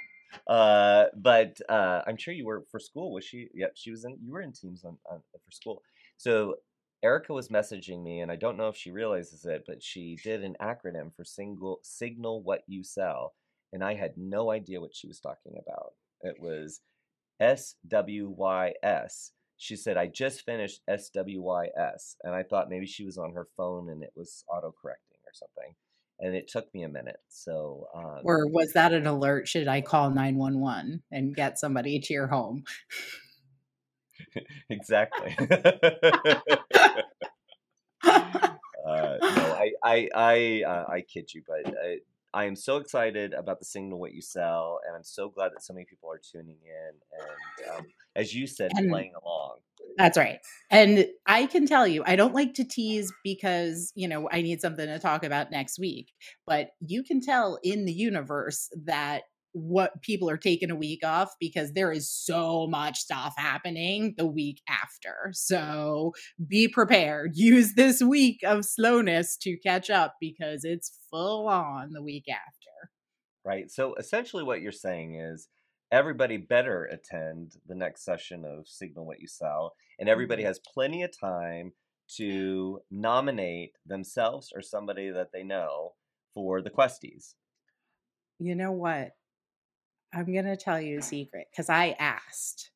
Uh, but uh, I'm sure you were for school. Was she? Yep, she was in. You were in teams on, on for school. So Erica was messaging me, and I don't know if she realizes it, but she did an acronym for single signal what you sell, and I had no idea what she was talking about. It was SWYS. She said, I just finished SWYS. And I thought maybe she was on her phone and it was auto correcting or something. And it took me a minute. So, um, Or was that an alert? Should I call 911 and get somebody to your home? exactly. Uh, no, I, I, I, uh, I kid you, but I, I am so excited about the signal what you sell, and I'm so glad that so many people are tuning in and, um, as you said, And- playing along. That's right. And I can tell you, I don't like to tease because, you know, I need something to talk about next week. But you can tell in the universe that what people are taking a week off because there is so much stuff happening the week after. So be prepared. Use this week of slowness to catch up because it's full on the week after. right? So essentially, what you're saying is everybody better attend the next session of Signal What You Sell, and everybody Mhm. has plenty of time to nominate themselves or somebody that they know for the Questies. You know what? I'm going to tell you a secret because I asked.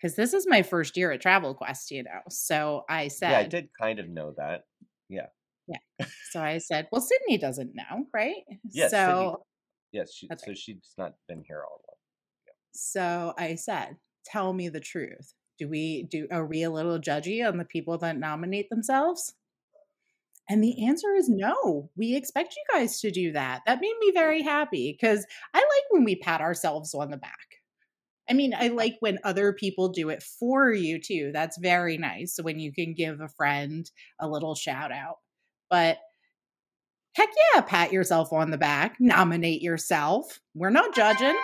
Because this is my first year at Travel Quest, you know. So I said, Yeah, I did kind of know that. Yeah. Yeah. So I said, well, Sydney doesn't know, right? Yes, so Sydney- Yes, she, That's so she's not been here all along. so I said, tell me the truth. Do we do are we a little judgy on the people that nominate themselves? And the answer is no. We expect you guys to do that. That made me very happy because I like when we pat ourselves on the back. I mean, I like when other people do it for you too. That's very nice when you can give a friend a little shout out. But heck yeah, pat yourself on the back, nominate yourself. We're not judging.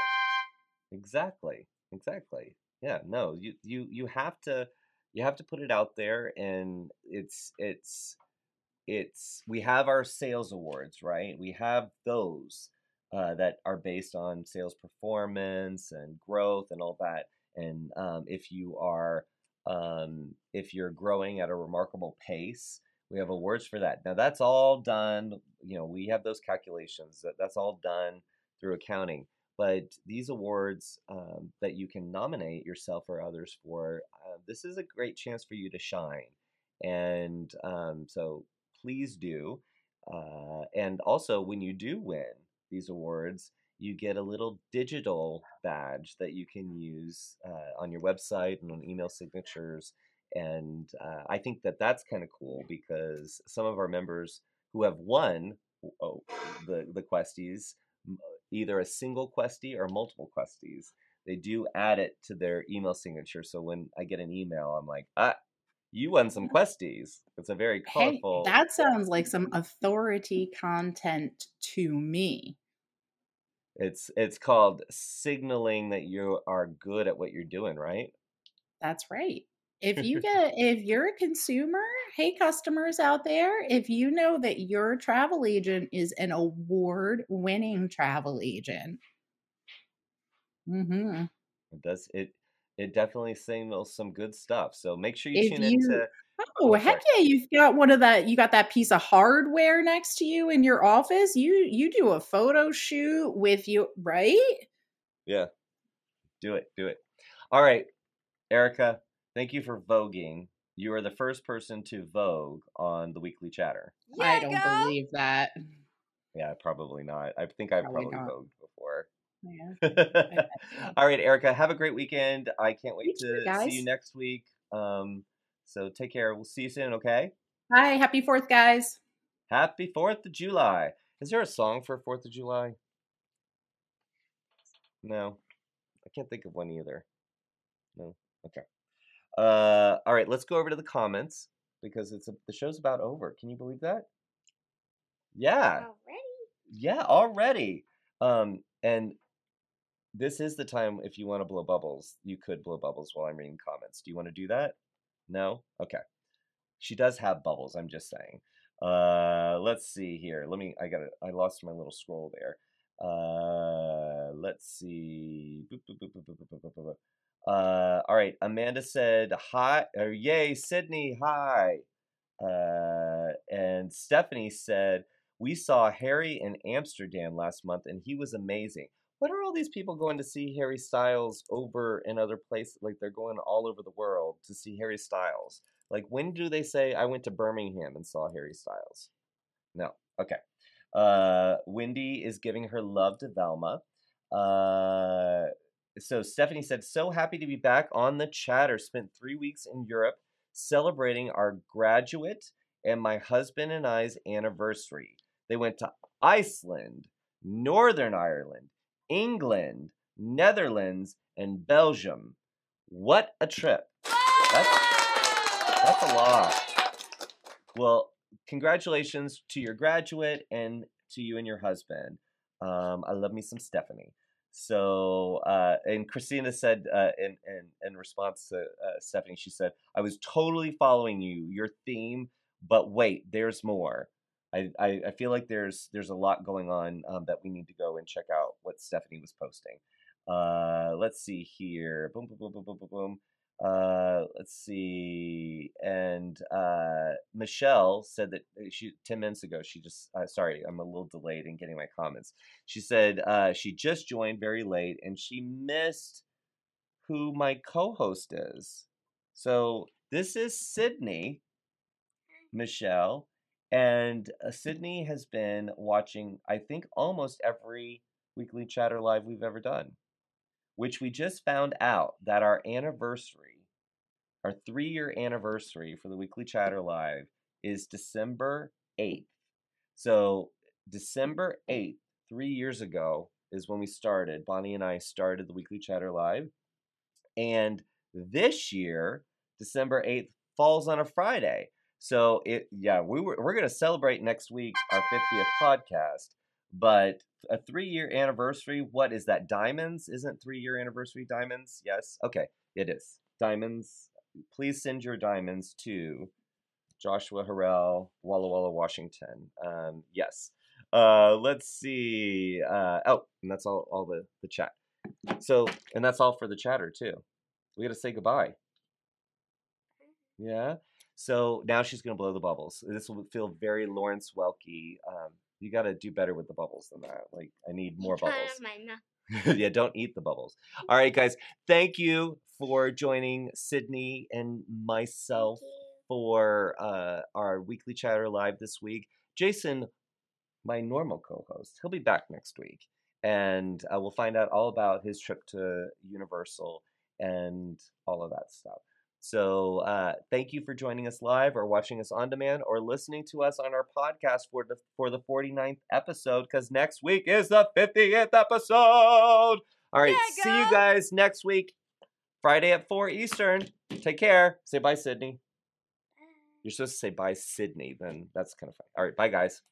Exactly. Exactly. Yeah, no, you you you have to you have to put it out there and it's it's it's we have our sales awards, right? We have those uh, that are based on sales performance and growth and all that. And um, if you are um, if you're growing at a remarkable pace, we have awards for that. Now that's all done. You know, we have those calculations. That that's all done through accounting but these awards um, that you can nominate yourself or others for, uh, this is a great chance for you to shine. And um, so please do. Uh, and also, when you do win these awards, you get a little digital badge that you can use uh, on your website and on email signatures. And uh, I think that that's kind of cool because some of our members who have won oh, the the questies either a single questie or multiple questies they do add it to their email signature so when i get an email i'm like ah you won some questies it's a very Hey, colorful that sounds like some authority content to me. it's it's called signaling that you are good at what you're doing right That's right. If you get if you're a consumer, hey customers out there, if you know that your travel agent is an award-winning travel agent. Mhm. it does it it definitely signals some good stuff so make sure you If tune you- into Oh, Oh, heck yeah, you've got one of that you got that piece of hardware next to you in your office. You you do a photo shoot with you, right? Yeah. Do it. Do it. All right. Erica, thank you for voguing. You are the first person to vogue on the weekly chatter. Yeah, I don't go. believe that. Yeah, probably not. I think I've Probably probably, vogued before. Yeah. All right, Erica, have a great weekend. I can't wait You to too, see you next week. Um, so take care. We'll see you soon, okay? Hi, happy 4th guys. Happy 4th of July. Is there a song for 4th of July? No. I can't think of one either. No. Okay. Uh all right, let's go over to the comments because it's a, the show's about over. Can you believe that? Yeah. Already? Yeah, already. Um and this is the time if you want to blow bubbles, you could blow bubbles while I'm reading comments. Do you want to do that? No? Okay. She does have bubbles, I'm just saying. Uh, let's see here. Let me I got it. I lost my little scroll there. Uh, let's see. Boop, boop, boop, uh, all right. Amanda said hi or yay, Sydney, hi. Uh, and Stephanie said, We saw Harry in Amsterdam last month and he was amazing. What are all these people going to see Harry Styles over in other places? Like they're going all over the world to see Harry Styles. Like when do they say I went to Birmingham and saw Harry Styles? No. Okay. Uh, Wendy is giving her love to Velma. Uh, so Stephanie said, "So happy to be back on the chatter. Spent three weeks in Europe celebrating our graduate and my husband and I's anniversary. They went to Iceland, Northern Ireland, England, Netherlands, and Belgium. What a trip! That's that's a lot. Well, congratulations to your graduate and to you and your husband. Um, I love me some Stephanie. So, uh, and Christina said uh, in, in, in response to uh, Stephanie, she said, I was totally following you, your theme, but wait, there's more. I, I, feel like there's there's a lot going on um, that we need to go and check out what Stephanie was posting. Uh, let's see here. Boom, boom, boom, boom, boom, boom, boom. Uh, let's see. And uh, Michelle said that uh, she ten minutes ago. She just uh, sorry, I'm a little delayed in getting my comments. She said uh, she just joined very late and she missed who my co-host is. So this is Sydney, Michelle, and uh, Sydney has been watching. I think almost every weekly chatter live we've ever done which we just found out that our anniversary, our three year anniversary for the Weekly Chatter Live is December 8th. So, December 8th, three years ago, is when we started. Bonnie and I started the Weekly Chatter Live. And this year, December 8th, falls on a Friday. So it yeah, we were we're gonna celebrate next week our 50th podcast. But a three year anniversary, what is that? Diamonds? Isn't three year anniversary diamonds? Yes. Okay, it is. Diamonds. Please send your diamonds to Joshua Harrell, Walla Walla, Washington. Um, yes. Uh, let's see. Uh, oh, and that's all, all the, the chat. So, and that's all for the chatter too. We got to say goodbye. Yeah. So now she's going to blow the bubbles. This will feel very Lawrence Welky um, you got to do better with the bubbles than that. Like I need more bubbles. of my mouth. yeah, don't eat the bubbles. All right, guys. Thank you for joining Sydney and myself for uh, our weekly chatter live this week. Jason, my normal co-host, he'll be back next week, and uh, we'll find out all about his trip to Universal and all of that stuff. So, uh, thank you for joining us live or watching us on demand or listening to us on our podcast for the for the 49th episode because next week is the 50th episode. All right, Yeah, see you guys next week, Friday at 4 Eastern. Take care. Say bye, Sydney. You're supposed to say bye, Sydney, then that's kind of fun. All right, bye, guys.